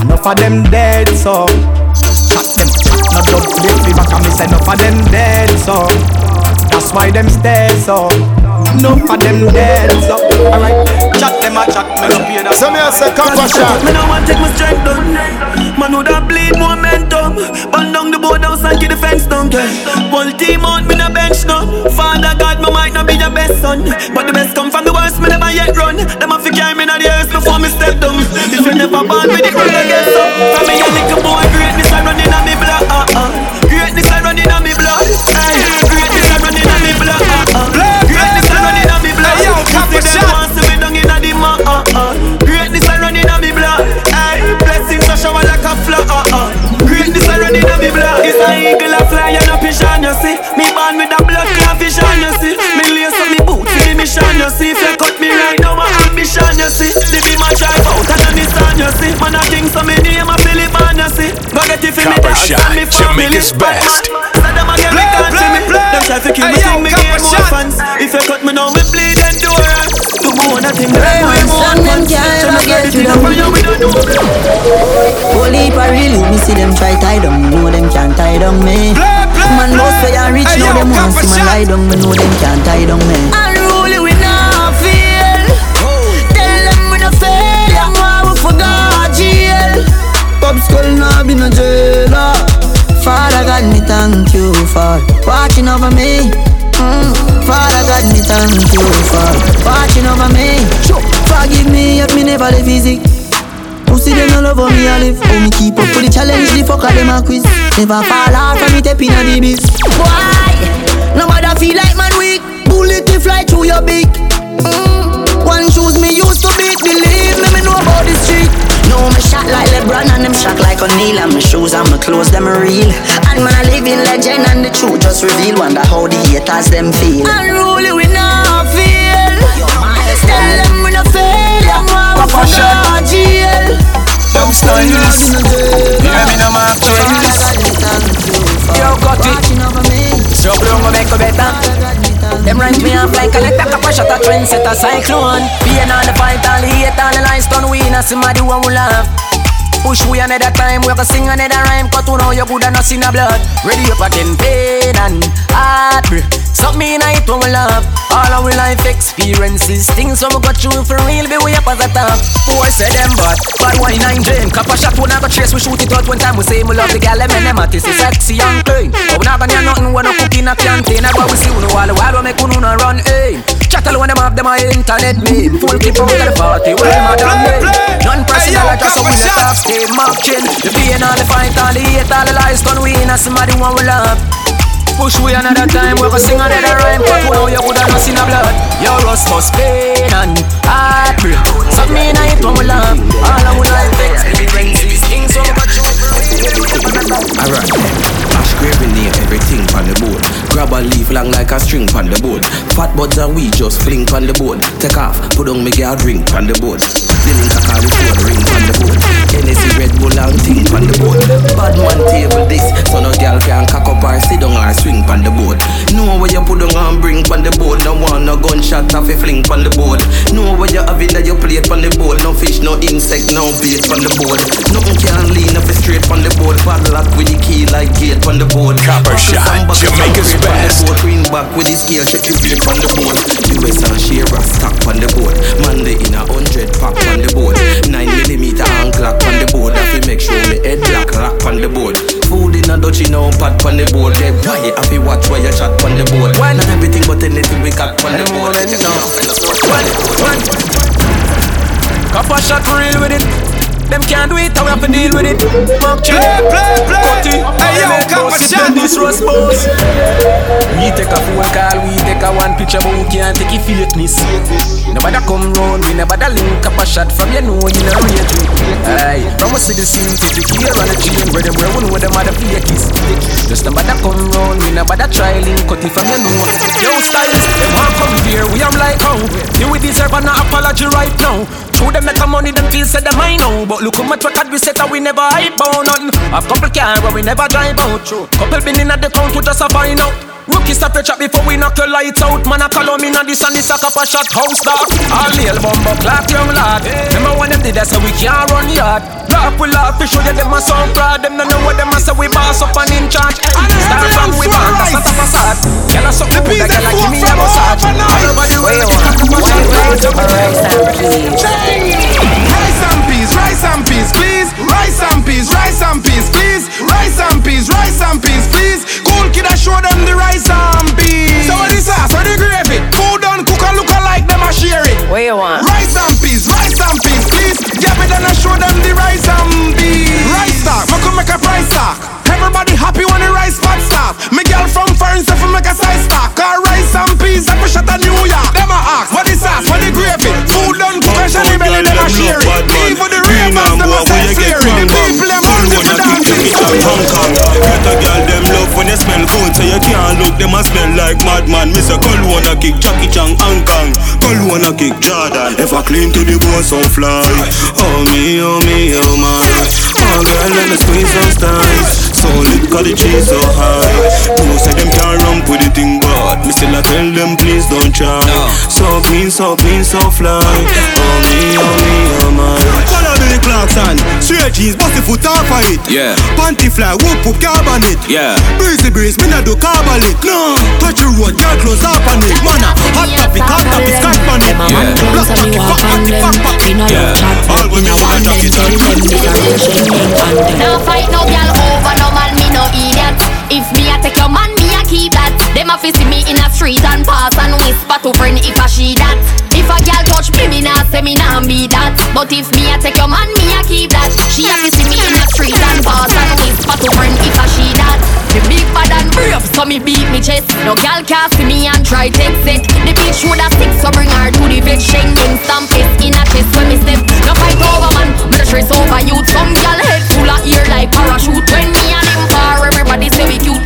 Enough of them dead so. Chat them chat, no dub plate me back and me say enough of them dead so. That's why them stay so. Enough of them dead so. Alright, chat them a chat, me no pay that. So me I say Copper Shot. Me no want take my strength down. Man would have bleed momentum. Burn down the board outside, keep the fence down. Yeah. Whole team on me no bench now. Father God, me might not be your best son, but the best come from the worst. Me never yet run. Them a fi carry me inna the earth before me step down. If you never born with it, run again so. From me a little boy, greatness I run and me best. So them a get me see. Them try to kill me, think me get more fans. If you cut me now, me bleed endurance. To go on a thing, Hey, them man, more son, them fans. can't Tell ever me get get you it you we don't know. Whole heap of real me see them try tie down, know them can't tie down me. Man, most way and rich, Hey, know them want Copper see man shot. lie down, me know them can't tie down me. Unruly we not feel, tell them we no fail, them why we forgot jail. Pop skull now be no jailer. Ah. Father God, me thank you for watching over me. Mm. Father God, me thank you for watching over me. Forgive me if me never live easy. Pussy them no love me a live How me keep up with the challenge, the fucker them a quiz Never fall hard from me step inna the biz Why? Nobody feel like man weak Bullet to fly through your beak mm. One shoes me used to beat Believe me, me know about the street No, me shot like LeBron and them shot like O'Neal. And my shoes and my clothes, them real. And man, a living legend and the truth just reveal. Wonder how the haters them feel. Unruly we not feel Tell them we no fail. Them we for no jail. Dub styles. Yeah, me no mark. Yo, cut it. So blow me make a better. Them rank me off like a letter Cap a shot a trend set a cyclone. Pain all the fight all the hate all the lies done We not see somebody who will laugh. Push we another time, we can sing another rhyme Cause you know you good and not see no blood. Ready up again, pain and heartbreak. Me in a it when we laugh All our life experiences Things when we go through for real Be way up as a top. Boy say them bad. Bad wine and drain Cap a shot, we go trace We shoot it out one time We say we love the gal Them and them artists is sexy and clean. But we not gonna nothing we cook in a canteen That's why we see we know all the while We make we no run aim Chattel when them have them a internet meme Full clip out of the party Well, madam name. Non-personal like us So we let off stay marching The pain all the fight All the hate All the lies Gonna win And somebody want we love Push we another time, we go sing another rhyme But we know you woulda not seen a blood Your rust must pain and heartbreak me in it when we laugh All our life experiences Things so much Alright, Ash gravy name everything on the board. Grab a leaf long like a string on the board. Fat buds and we just fling on the board. Take off, put on me girl drink on the board. The link I call the phone ring on the board. Hennessy, Red Bull and thing on the board. Bad man table this, so no girl can cock up or sit down or swing on the board. Know where you put on and bring on the board. No one no gunshot off a fling on the board. Know where you have it that you plate on the board. No fish, no insect, no bait on the board. Nothing can lean up straight on the board. Bad luck with the key like gate on the board. Copper shot, Jamaica's best. Green back with the scale, check your weight on the board. US and Shira stock on the board. Monday in a hundred pack on the board. Nine millimeter and clock on the board. To make sure me head black lock on the board. Food in a dutchie now pat on the board. They why have to watch where you shot on the board. Why not everything but anything we got on the board? One, one. Copper shot real with it. Them can't do it, how we have to deal with it. Mark Play, play, play. Hey, yo, copper shot. This boss. We take a phone call, we take a one picture, but we can't take a fakeness. Nobody come round, we never da link up a shot from you know you know rate me. Aye, from us to the scene, take the gear on the chain, where them where one where them are the fakies. Just nobody come round, we never da try link cut it from you know. Yo styles, them want come here, we am like how. You we deserve an apology right now. True them make a money, them feel say them I know, but look how much record we set and we never hype on none. Have couple car but we never drive out. True. Couple been in at the count to just a find out. Rookie stop your chat before we knock your lights out. Man, I call on me now this and this a cup a shot house dark. All nail bumbo clock young lad. Remember when them did that so we can't run yard. Laugh we laugh, we show you them a sound proud. Them no know what them a say we boss up and in charge. Start from we born, that's not a facade. Girl a suck the good, girl a give me a massage. All over the way, Rice and peas, rice and peas, please. Rice and peas, rice and peas, please. Rice and peas, rice and peas, please. Cool kid, I show them the rice and peas. So what the sauce, what the gravy? Food done, cook and look alike, them a share it. What you want? Rice and peas, rice and peas, please. Yeah, but then I show them the rice and peas. Rice stock, me could make a price stock. Everybody happy when the rice pot stop. Me girl from foreign stuff make a size stock. Car rice and peas, I push out a New York. Them a ask, what the sauce, what the gravy? Food done, cook and the belly, them a share it. Even the ravens, them a say scary. The people, them for dancing. Hong Kong Get a girl them love when you smell good So you can't look them a smell like madman Miss a wanna kick Jackie Chan Hong Kong Girl wanna kick Jordan If I clean to the bone so fly Oh me, oh me, oh my Oh girl let me squeeze those thighs So lit cause the cheese so high Who say them can't run with the thing but Me still I tell them please don't try. So clean, so clean, so fly. Oh me, oh me, oh my Follow Billy Clarkson Straight jeans, bust the foot off of it. Yeah. Panty fly, whoop whoop carbon it. Yeah. Breezy breeze, me not do carbon it. No. Touch your road, girl close up on it. Mana, hot topic, hot topic, scotch on it. Yeah. Black pocket, fuck pocket, fuck pocket Yeah. All women wanna Jackie Chan No fight no girl over no man, me no idiot. If me a take your man, Them a fi see me in a street and pass and whisper to friend if a she that. If a girl touch me, me nah say me nah be that. But if me a take your man, me a keep that. She a fi see me in a street and pass and whisper to friend if a she that. Me big bad and brave, so me beat me chest. No girl can see me and try take it. The bitch woulda sick, so bring her to the vet. Schengen stamp it in a chest when me step. No fight over man, me the stress over you. Some girl head full of ear like parachute. When me and him far, everybody say we cute.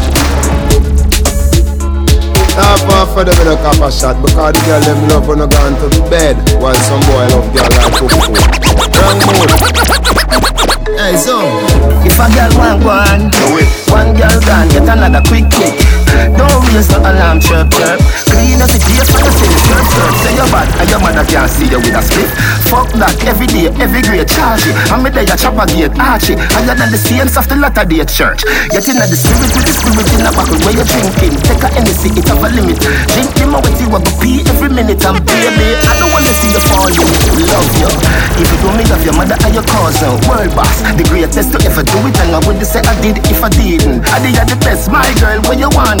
Now for them in a copper shot because the girl them love when I gone to the bed while some boy love girl like cook food. Wrong mood. Hey, so if a girl want one, one girl gone, get another quick kick. Don't raise the alarm, chirp chirp. Clean as it is for the thing, chirp chirp. Say you're bad, and your mother can't see you with a split. Fuck that, every day, every grade, charge it. And me there, a gate, arch it. Higher than the saints of the latter day church. Get in the spirit with the spirit in a bottle where you're drinking. Take a Hennessy, it have a limit. Drink him you, I go pee every minute. And baby, I don't wanna see you fall in. Love you. If you don't me love your mother and your cousin, oh, world boss. The greatest to ever do it, and I wouldn't say I did if I didn't. I did the best, my girl, what you want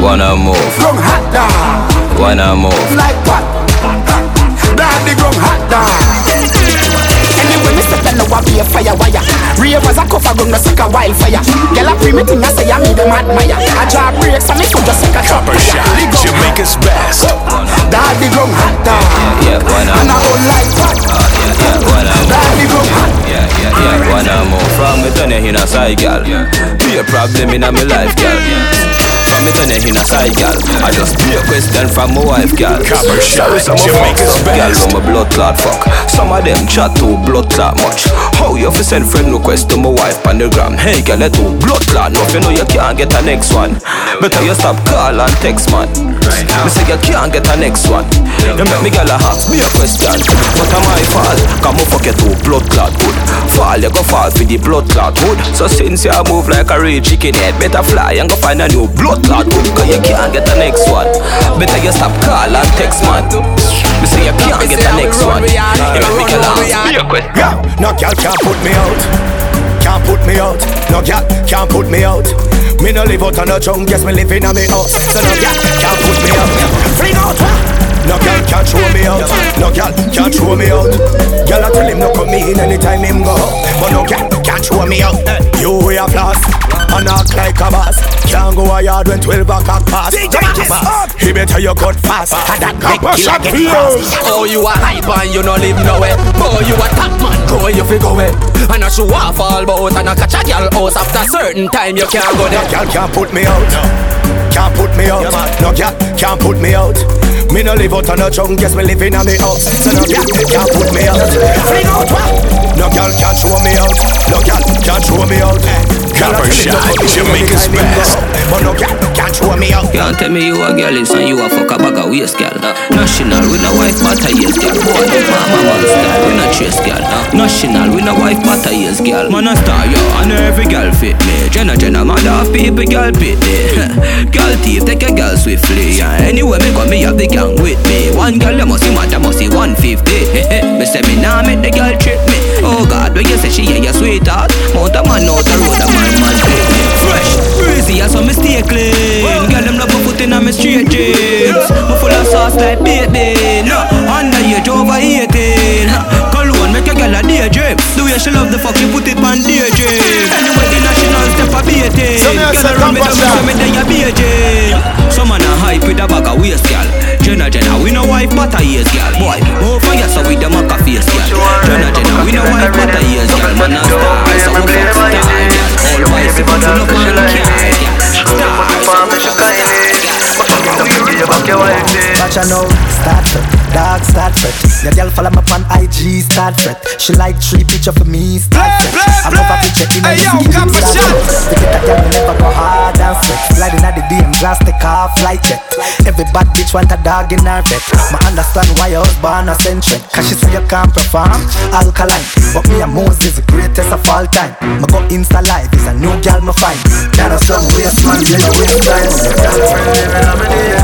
Wanna move, Gone hot, dog. wanna move. Like what? Daddy gone hot, dog. Anyway, me say tell her what be a fire wire. Ravers a cover gun, no suck a wildfire. Girl a pre me thing, I say I me them admire. I draw brakes, and me could just suck a truck. Copper Shot, Jamaica's best. Daddy gone hot, dog. Yeah, wanna And I move. hold like that. Yeah, wanna move. Daddy gone hot. Yeah, yeah, yeah, wanna move. From me turn you in a side, girl. Be a problem in a me life, girl. Me turn you in a side, girl. I just be a question from my wife, girl. Copper Shot, Some of Jamaica's girl, from a blood clot fuck. Some of them chat too blood clot much. You fi send friend request to my wife on the gram? Hey, girl, you too blood clot. No, you know you can't get a next one. Better you stop call and text, man. Me say you can't get a next one. You make me girl a ask me a question. What am I fault? Come on, fuck you too blood clot good. Fall, you go fall for the blood clot good. So since you move like a real chicken head, better fly and go find a new blood clot good. Cause you can't get the next one. Better you stop call and text, man. Me say you can't get the next one. You make me girl ask me a question. Yeah, no girl can't put me out. Can't put me out. No girl can't put me out. Me no live out on no junk, yes me living on me house. So no girl can't put me out. Fling out. No girl can't throw me out. No girl can't throw me out. Girl I tell him no come in anytime him go. But no girl can't throw me out. You we a floss and act like a boss. Can't go a yard when 12 o'clock pass. Boss, He better you cut fast. And that make killer get fast. Oh, you a hype and you no live nowhere. Boy, you a top man, go you fi go away. And I show off all bout and I catch a girl house after certain time you can't go there. girl can't put me out. Can't put me out. No girl can't put me out. Me no live out on no junk, yes me living on me house. So no girl can't put me out. Out? No girl can't show me out. No girl can't show me out. Girl, I Copper tell you Shot, no come in Jamaica's anytime him go. best. But no girl can't show me out. Can't tell me you a girl is and you a fuck a bag of waste, girl. National, we no wife matter years, girl. Boy, no mama monster, we no chase, girl. National, we no wife matter years, girl. Man a star, yo, I know every girl fit me. Jenna, Jenna, mother of people, girl pit me. [LAUGHS] swiftly. Yeah. Anyway, me got me have the gang with me. One girl, you must see mad, must see 150. Eh, eh, me say me nah make the girl trip me. Oh God, when you say she yeah, your sweetheart. Mount a man out the road, a man man eh, take me. Fresh, breezy, as some mistake clean. Girl, them love me foot in a me straight jeans. Me full of sauce like baby. No, underage over 18. Cologne make a girl a daydream. Way she love the fuck, she put it on daydream. Anyway, the national step a. So a Girl, around me, tell me, say me they a beijing. Some man a hype with a bag of waist, girl. Jenna, Jenna, we no wife but a years, girl. Boy, move for you so with the maca face, girl. Jenna, Jenna, we no wife but a years, girl. Man a star, so we fuck star, girl. All boys, if you of man, care, girl. Star, Watch her now, start dog start fret. Your girl follow me on IG, start fret. She like three picture for me, start fret. I'm over picture in Hey, the yo, skin, Copper start Shot. fret. To get a girl, me never go hard and fret. Sliding at the DM, glass take off like jet. Every bad bitch want a dog in her bed. Me understand why your husband a centric. Cause she say you can't perform, alkaline. But me and Moses the greatest of all time. Me go Insta live, is a new girl me find. That a some waste man, yeah, you waste time. Girlfriend living on me day.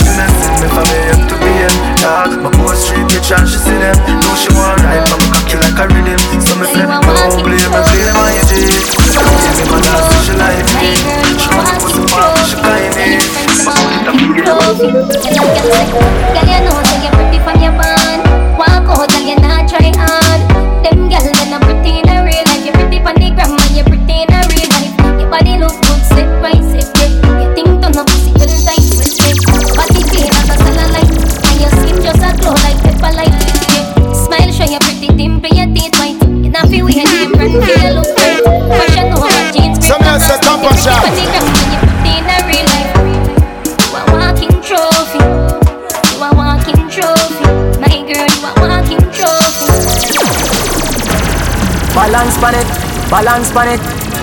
She messing me for me up to be in Dog, my post street bitch and she see them. Know she want ride, but me cocky like a rhythm. So me flip, no blame me, blame my me my so eh. she like me She want to some palm, she eh. kind me Girl, you know say you're pretty from your. Walk out, you not hard. Show your pretty dimple, your teeth white. You not feel weird, your friend feel look great. Fashion over jeans, Some man say, "Come for shot." From the gram, and you're pretty in a real life. You a walking trophy. You a walking trophy. My girl, you a walking trophy. Balance pan it, balance pan it.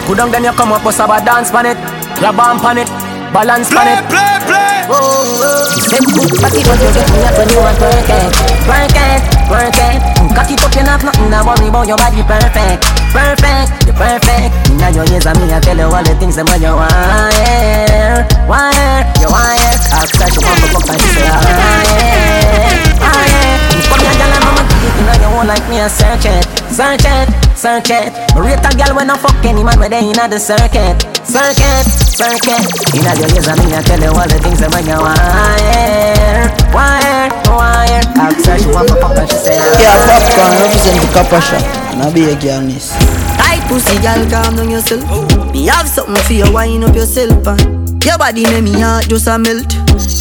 Good on then you come up with a dance pan it. Grab on pan it, balance pan it. Play, play. Step oh, oh. good, body but you get me up when you want work it, work it, work it. Cock it up, you not nothing to worry about your body perfect, perfect, you're perfect. Now your ears and me, I tell you all the things that when you yeah, want, you her, she want to and she say, ah, yeah, ah, yeah. Come here, girl, mama, give it in your own like me a search it, search it, search it. Rate a girl when I fuck any man where they inna the circuit, circuit, circuit. Inna your ears and me I tell you all the things that when you wire, wire, wire. Ask her she want to fuck and she say. Yeah, popcorn represent the copper shop. And I be a girl miss. Tight pussy, girl, calm down yourself. Me have something for you, wind up yourself, and your body make me heart just a melt.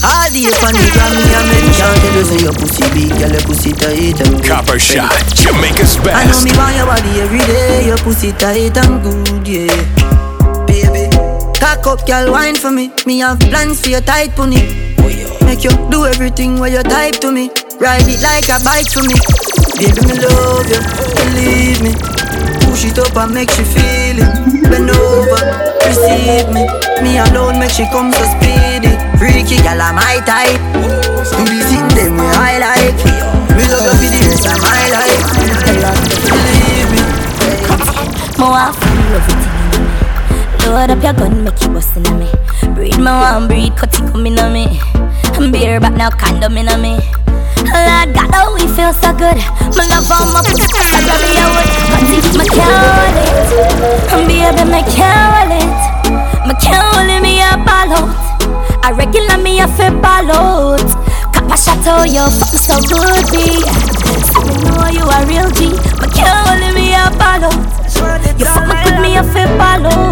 All the up on the gram, me a make Can't tell you say your pussy big, girl, your pussy tight and good. Copper Shot, Jamaica's I know me want your body every day, your pussy tight and good, yeah. Baby, cock up, girl, wine for me. Me have plans for your tight pony. Make you do everything where you type to me. Ride it like a bike for me. Baby, me love you, believe me. Push it up and make she feel it. Bend over, receive me. Me alone make she come so speedy. Freaky gal, I'm my type. Do the thing them way I like. Me love you for the rest of my life. Believe me. Mo want feel everything. Load up your gun, make you bust in me. Breed my one breed, cut it come in me. I'm beer back now, condom in me. Lord God, oh, we feel so good. My love on my pussy, I it, I would. Cut it, my hold it. Baby, my it. My can't me a ball out. I regular me a fit ball out. Copper chateau, you fuck so good, be. So me know you a real G. My can't hold me a ball out. You fuck me good, me a fit ball out.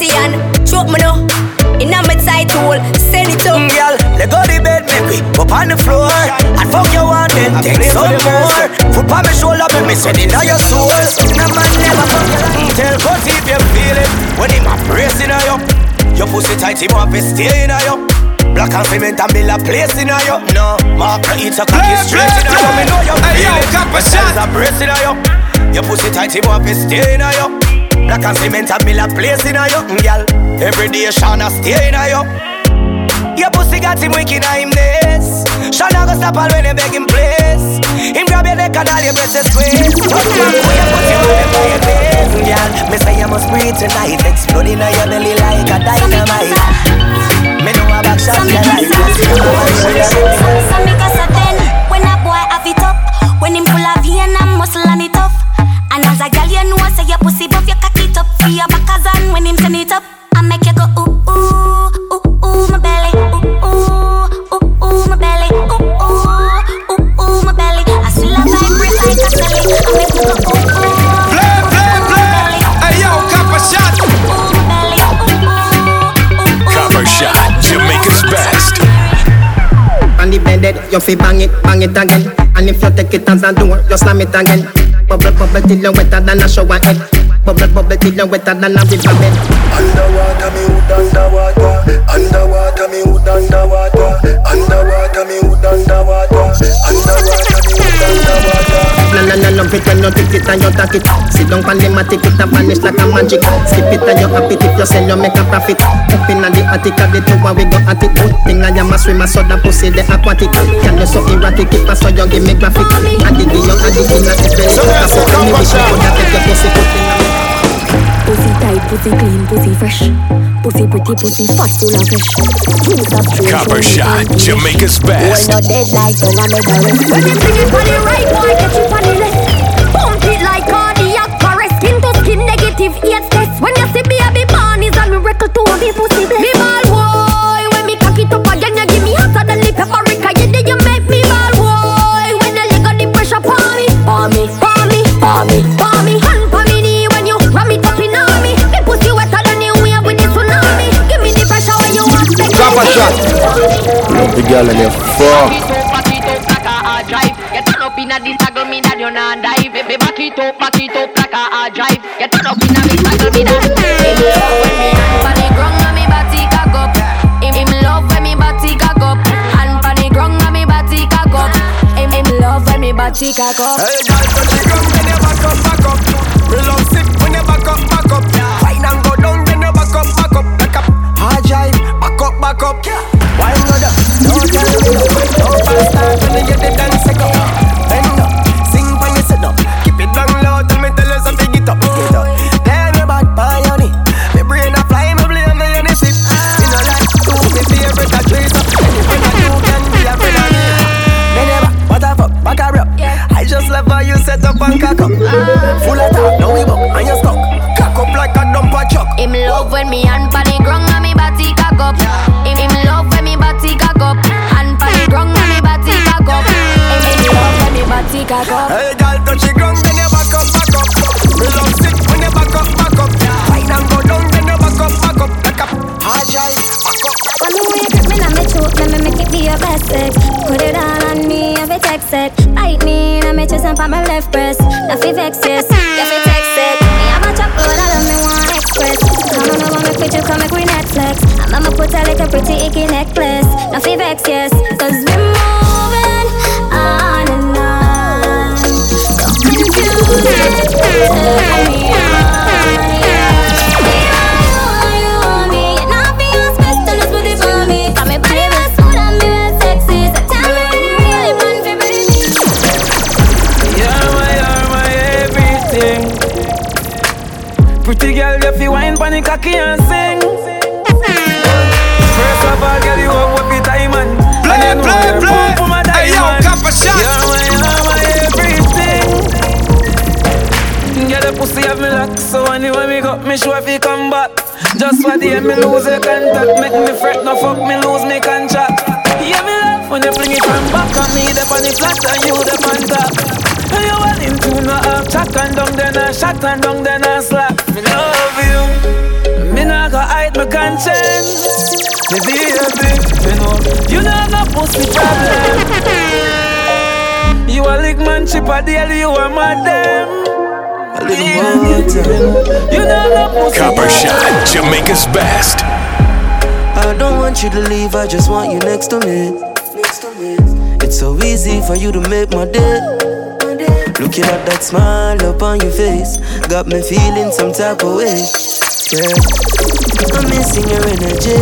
Slap up my body and choke me now. Inna my tight hole, send it up. Mm, girl, let go the bed, make we up on the floor. And fuck you one, then take some more. Foot on my shoulder, make me send it on your soul. No man never fuck you like Tell Cutty if you feel it. When him a brace in you Your pussy tight, him want to stay in you Black and cement and build a place in you No, Mark eat a cocky straight in you Me know you feel it. There's a brace in you Your pussy tight, him want to stay in you Black and cement and a place in you Girl, every day Shana stay in you your pussy got him wicked on him nest Shana go stop all when you beg him place Him grab your neck and all your breasts is squeeze Fuck man, who you put you on the fire face Girl, me say you must breathe tonight. Exploding on your belly like a dynamite. Me know a back shot you like So me got a ten when a boy have it up. When him full of vein and muscle and it tough. And as a girl you know say your pussy buff, you cock it up for your back as on when him turn it up. I make you go ooh ooh ooh ooh my belly ooh ooh ooh ooh my belly ooh ooh ooh ooh my belly. I still a vibrate like a celly. I make you go ooh ooh. Play, play, play Hey yo, Copper Shot Copper Shot, Jamaica's best. On the bed, you fi bang it, bang it again And if you take it as a door, you slam it again. Bubble, bubble till you wetter than a shower head. Bubble, bubble till you wetter than a river bed Underwater, me underwater. Underwater, me Love it when you take it and you take it Sit down pan the matic, it a vanish like a magic Skip it and you happy if you sell, you make a profit Up inna the attic of the tower, we go at it thing I am a swimmer, so that pussy the aquatic Can you so erratic, if I saw you give me graphic And the young and the inna the belly So that's a me wish you could have take your pussy put Pussy tight, pussy clean, pussy fresh. Pussy pretty, pussy fat, full of fish. Juice of straight Copper Shot, the Jamaica's Boy, best. no dead like don't I make a rest. When you bring it on the right, boy, get you on the left. Negative AIDS test. When you see baby born, is a miracle to be pussy blessed. Me ball boy, when me cock it up again, you give me hotter than the paprika. You did you make me ball boy. When you leg on the pressure, palm me, palm me, palm me, palm me, palm me. Hand palm me knee when you ram it up in me. Me pussy wetter than the wave with the tsunami. Give me the pressure when you want. Copper Shot. Love the girl and you fuck. Inna this saddle, me that you not dive. Baby, back it up, back it up like a hard drive. Get turn up inna this saddle, me that. When me hand pon the ground and me body cock up. Him him love when me body cock up. Hand pon the ground and me body cock up. Him him love when me body cock up. Hey, girl, touch the ground, then you back up, back up. Me love sick when you back up, back up. Wine and go down, then you back up, back up, back up. Hard drive, back up, back up. Wine go down, don't tell me. Don't fast start when you get the dance up. And cock up. Full of talk, now we buck and you stuck. Cock up like a dumper truck. Him love when me hand pan the ground and me body cock up. Him, him love when me body cock up. Hand pan the ground and me body cock up. Him, him love when me body cock up. Hey, girl, touch the ground, cocky and sing. First of all, girl, you have what time and Play, and play, play. born for my Hey, yo, diamond. cap a shot. You're my, you're my everything. Get the pussy have me lock, so anyway me got me sure if you come back. Just for the end, me lose your contact, make me fret, no fuck me lose me contract. Yeah, me love when you fling it from back on me, the on the flat and you the on top. You want him to no half chat and down then I shot and down then I hide my conscience. Me baby, you know, you know no pussy problem. You a lick man chip a deal, you a madam. You know no pussy Copper Shot, Jamaica's best. I don't want you to leave, I just want you next to me. It's so easy for you to make my day. Looking at that smile up on your face, got me feeling some type of way. Yeah, I'm missing your energy.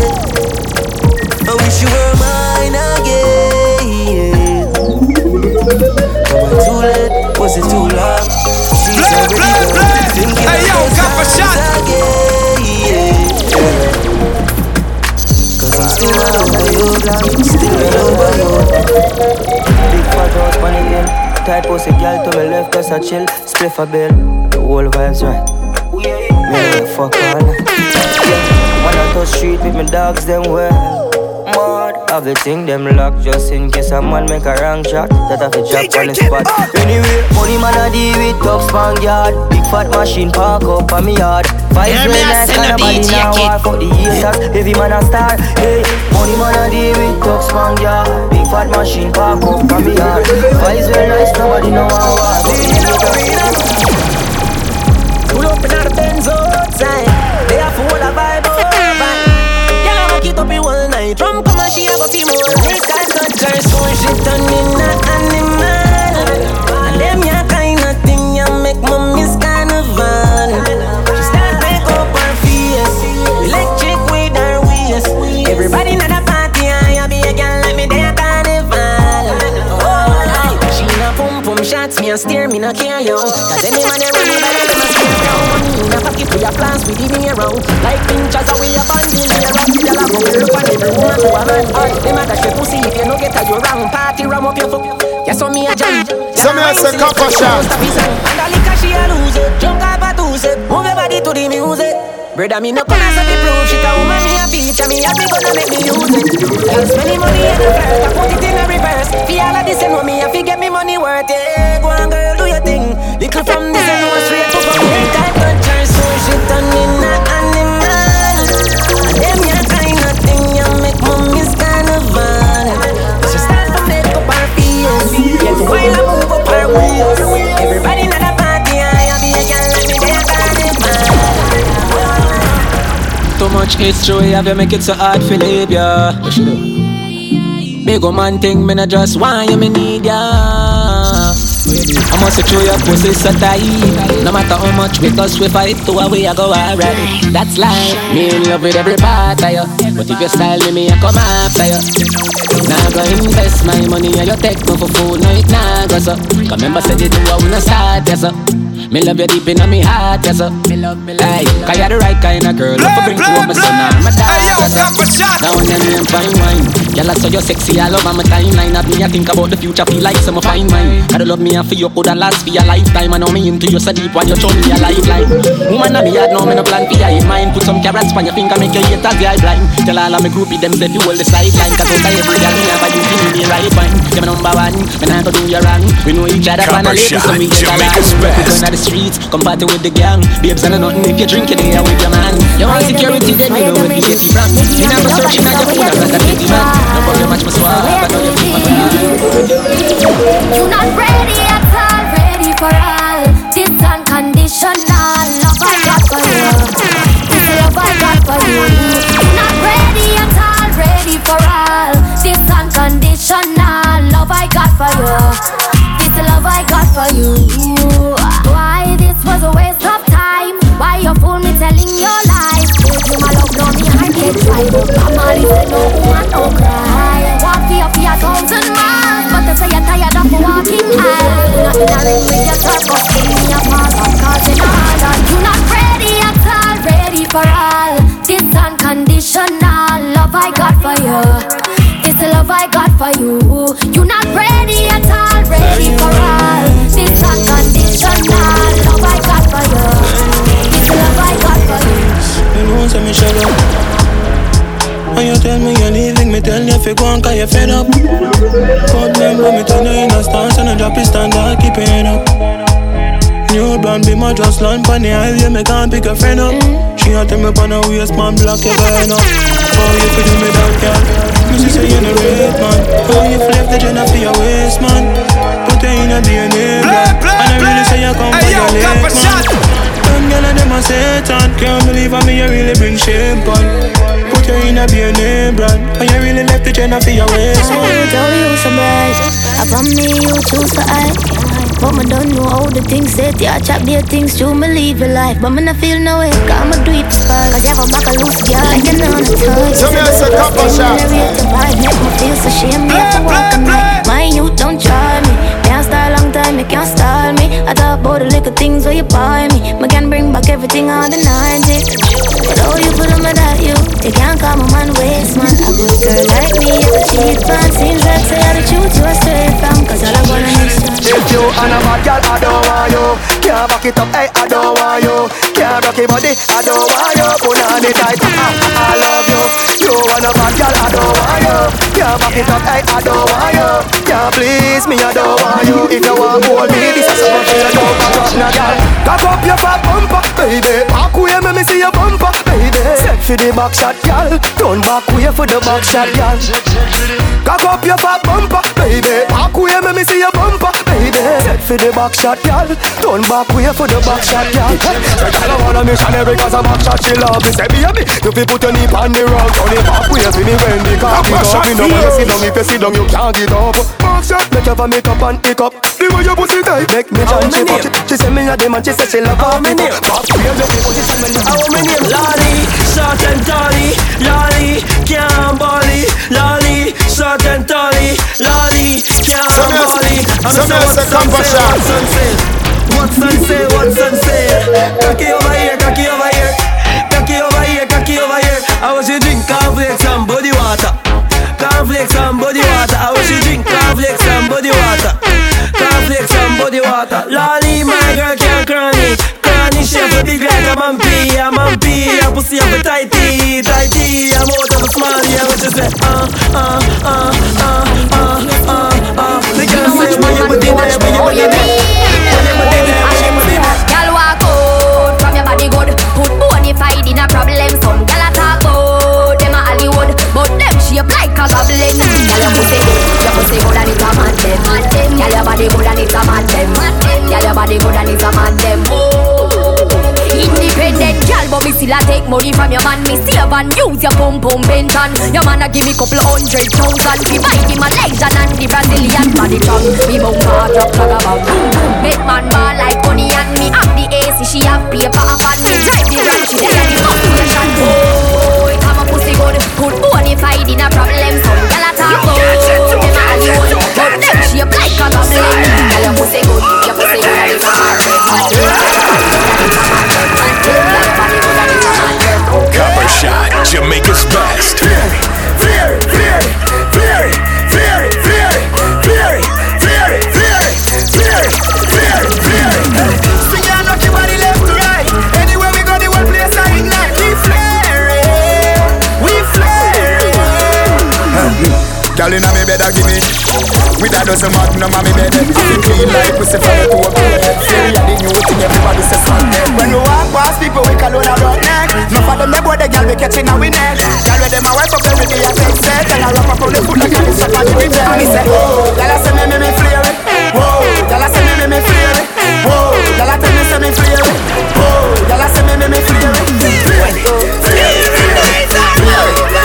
I wish you were mine again. Am I too late? Was it too long? She's Play, already play, gone. play. Thinking Hey, yo, Copper times Shot. again. Cause I'm still not over you, still not over you. Big fat house on the hill, tight pussy girl to my left, cause I chill. Spliff a bill, the whole vibes right. Me fuck. Yeah, when I touch street with my dogs, them well. Mad, have the thing them locked just in case a man make a wrong shot. That have to drop on the spot. Anyway, money man a deal with top span yard. Big fat machine park up on me yard. Vibes me, real I nice and a body now war for the haters. Heavy man a star. Hey, money man a deal with top span yard. Big fat machine park up on me yard. Vibes real nice, nobody know how war for the haters. Up in the Benz outside. They are full of vibe over. Girl, I it up in one night. Drum come and she have a few more. Make I touch her so she turn in a animal. And them ya kind of thing ya make me miss carnival. She start make up her face, electric with her waist. Everybody in the party, I be a girl like me there carnival. Oh, she a pum pum shots, me a stare, me no care yo. Cause any man they run me a down. Money pocket, we a plans with the mirror. Like pinchers, we a bandolier. Girl a go look on every woman to a man. Art, them a dash your pussy if you no get a you wrong. Party ram up your foot. Yes, so me a jam. So me a say copper shot. And a liquor she a lose it. Jump off a two. Move your body to the music. Brother, me no come as a the proof. She a woman, me a feature. Me happy gonna make me use it. Spending money in the first. I put it in a reverse. Feel all of this and me. I fi get me money worth. Yeah, go on, girl, do your thing. Little from this and no straight to from here. Type touch her so she turn in a animal. And them ya kind of thing ya make me miss carnival. She start to make up her face. Get while I move up her waist. Everybody in the party, I be a girl like me there carnival. Too much history, have you make it so hard to live, yeah. What you do? Big old man thing, me not just want you, me need ya. I must show your pussy so tight. No matter how much we cuss, we fight to a way I go alright. That's life. Me in love with every part of you. But if you style me, me I come after you. Now go invest my money and you take me for food. No, it nah go so. Cause remember said you do I wanna start, yes sir. Me love you deep in my heart, yes sir. Me love, me love. Hey, cause you're the right kind of girl. Love for bring to my son and my daughter. Yes, sir. Now when your name fine wine. Girl, I saw you sexy all over my timeline. Have me I think about the future, feel like some fine wine. Gotta love me and for you coulda last for your lifetime. I know me into you so deep when you show me your lifeline. Woman, I me had no me no plan for your in mind. Put some carrots on your finger, make your haters the eye blind. Tell all of me groupie them say you hold the sideline. Cause out of every girl me have you give me the right wine. You're my number one, me nah go do you wrong. We know each other from a lady, so we get along. We go the streets, come party with the gang. Babes and nothing if you drink it here with your man. You want security, then we know where to get you. Me nah go searching at your phone, I'm not a petty man. No problem, match my swag, I know you feel my You not ready at all, ready for all. This unconditional love I got for you. This love I got for you. You not ready at all, ready for all. This unconditional love I got for you. This love I got for you. You my love, know me I get try. Mama, listen, no woman, no cry. Walk here for a thousand miles, but they say you're tired of walking aisles. Not in a ring with your circus, give me a pause, I'm causing all on. You not ready at all, ready for all. This unconditional love I got for you. This love I got for you. You're not ready at all, ready for all. This unconditional love I got for you. Up. When you tell me you're leaving, me tell you if you go on cause you're fed up. But remember me turn you in a stance and I drop the standard, keep it up. New brand be my just land pon the highway, me can't pick a friend up. She a tell me pon a waist, man, block your burn up. Oh, you do me that, girl. Me see say you no rate, man. Oh, you flip the gender for your waist, man. Put her in a DNA, blood. And I really say you come for your late, man Them gyal and them a Satan Can't believe how me you really bring shame pon Put her in a DNA brand And you really left the gender for your waist, man I tell you so bright. Upon me, you choose to hide. But me don't know all the things that you chop their things to me live your life. But me not feel no way. Come and do it for fun. Cause you have a back a loose girl. Like you know the toy. So me say couple shots. to vibe. Make me feel so shame. Me have to walk a night. My youth don't try me. Can't style long time. You can't style me. I talk about the little things where you buy me. Me can bring back everything on the 90s. All you put on my that you. You can't call my man waste man. A good girl like me. A cheat man. Seems like say I the truth. You are straight from. Cause all I wanna miss If you and a bad girl, I don't want you Can't back it up, hey, I don't want you Can't rock your body, I don't want you Put on it tight, I, ah, I, ah, ah, I love you You and a bad girl, I don't want you Can't back it up, hey, I don't want you Can't please me, I don't want you If you want hold me, this is something you Don't back up, now, girl Cock up your fat bumper, baby Back way, me, me see your bumper, baby Set for the back shot, girl. Turn back way for the back shot, girl. Cock up your fat bumper, baby. Back way, me, me see your bumper, baby. Set for the back shot, girl. Turn back way for the back shot, girl. Say, girl, I wanna missionary Cause a back shot, she love me. Say, baby, you fi put your knee on the rug. Turn it back way for me when the car pick up. Me know when you sit down, if you sit down, you can't get up. Back shot, make you vomit up and pick up. The way your pussy tight, make me jump she fuck She say me a dem and she say she love how me Back way, you fi position when you how me name Lolly, short and tally, lolly, can't bally, lolly, short and tally, lolly, can't a- bally. so me a say come for shot. What's sun say? What's sun say? Cocky over here, cocky over here, say? Uh, uh, uh, uh, uh, uh, uh. The girl say, when you put it there, when you put it there. When you put it there, when you put it there. Girl walk out from your body good Put bonafide in a problem Some girl a talk out Them a Hollywood But them shape like a goblin Girl your pussy Your pussy good and it's a man them Girl your body good and it's a man them Girl your body good and it's a man still a take money from your man. Me save and use your pum pum pension. Your man a give me couple hundred thousand. He buy a legend and the Brazilian body tongue. Me bum hard like a bomb. Make man ball like and me have the AC. She have paper up and me drive the ranch. She the motivation. Boy, come a pussy good. Put bonafide in a problem. Some gyal a talk about. Them all you want, but them shape like a goblin. Gyal your pussy good, your pussy good a hard Copper Shot, Jamaica's best. Fury, Fury, Fury, Fury, Fury, Fury, Fury, Fury, Fury, Fury, Fury. And knock your body left to right. Anywhere we go, the whole place I ignite. We flaring, we flaring. Girl inna me bed give me With a dozen magnum on me bed clean like pussy from the toe to the head Free a the new thing everybody say something When we walk past people, we call on a neck. No for them, they boy, the girl we catching we neck. Girl, with them a wipe up every day, I take set. And I wrap up on the foot like a it's up on the reject. Me say, whoa, girl, I say me, me, me flare it. Whoa, girl, I say me, me, me flare it. Whoa, girl, I tell me, say me flare it. Whoa, girl, I say me, me, me flare it. Flare it, flare it, flare it,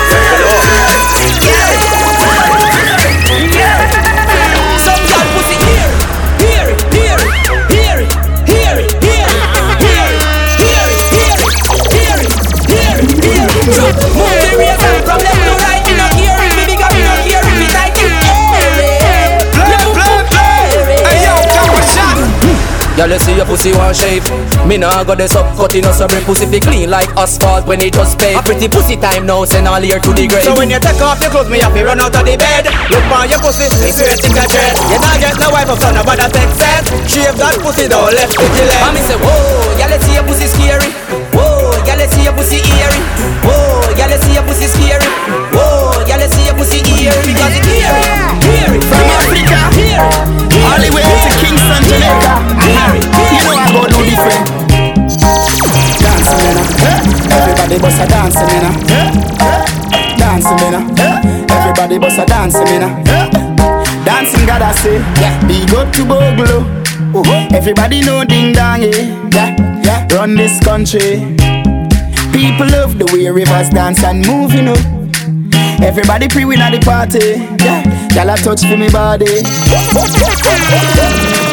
pussy one shape. Me nah got this up cutting us some pussy fi clean like asphalt when it just pay A pretty pussy time now send all here to the grave. So when you take off your clothes, me have to run out of the bed. Look on your pussy, me sweat in the dread. You not get no wife of son, but that sense. Shave that pussy down, left it till And me say whoa, y'all you see your pussy scary. Whoa, y'all you see your pussy eerie. Whoa, y'all you see your pussy scary. Whoa, y'all you see your pussy eerie. Because it eerie, eerie From Africa, all the way to Kingston, Jamaica. You know I go do different. Dancing me now ah. Everybody bust a dancing me now ah. Dancing me now ah. Everybody bust a dancing now Dancing God I say Big up to Bogle. Uh-huh. Everybody know ding dong eh. yeah yeah. Run this country. People love the way rivers dance and move you know. Everybody pre-win at the party. Yeah. Y'all touch for me body [LAUGHS]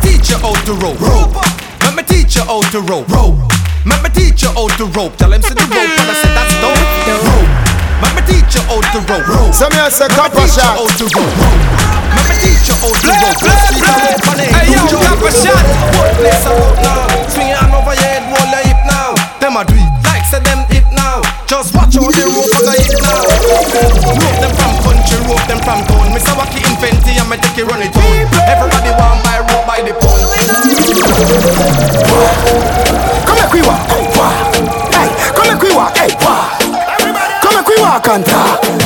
Teach you how to rope. Rope. Let me teach you how to rope. Rope. Let me teach you how to rope. Tell him see the rope and I said that's dope. Rope. Let me teach you how to rope. Rope. Some of you say Let me copper shot. how to rope. Rope. Let me teach you how to rope. Let's keep a rope on. Hey yo, copper shot. What place I rope now? Swing your arm over your head, roll your hip now. Them a do it like say them hip now. Just watch how the rope them from town. Miss a wacky infantry and me take it run it on. Everybody want buy rope by the pound. Come make we walk, hey, come make we walk, hey. Come make we walk and talk.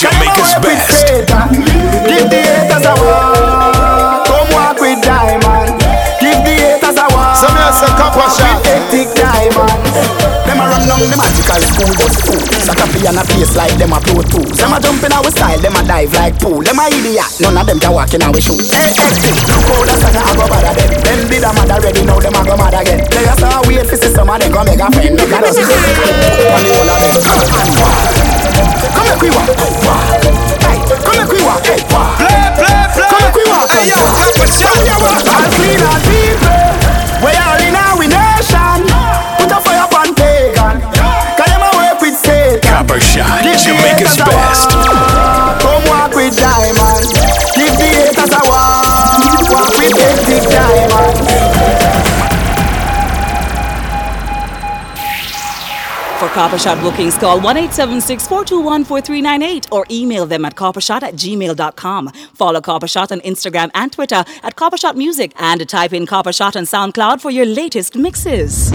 Jamaica's best. Give the haters a walk. Come walk with diamond. Give the haters a walk. Some of you say copper shot. With hectic diamond. Them a run down the magical school bus fool. Sat up and a pace like them a pro too. Them a jump in our style, them a dive like pool. Them a idiot, none of them can walk in our shoes. Hey, hectic, look how the song a go bad them. Them did a mad already, now them a go mad again. They just a wait for see some of them go make a friend. Make a just on the whole of them. Come and walk. Come make we walk. Hey, come make we walk. Hey. Play, play, play. Come make we walk. Hey. All clean and people. Coppershot bookings, call 1 421 4398 or email them at coppershot at gmail.com. Follow Coppershot on Instagram and Twitter at Coppershot Music and type in Coppershot on SoundCloud for your latest mixes.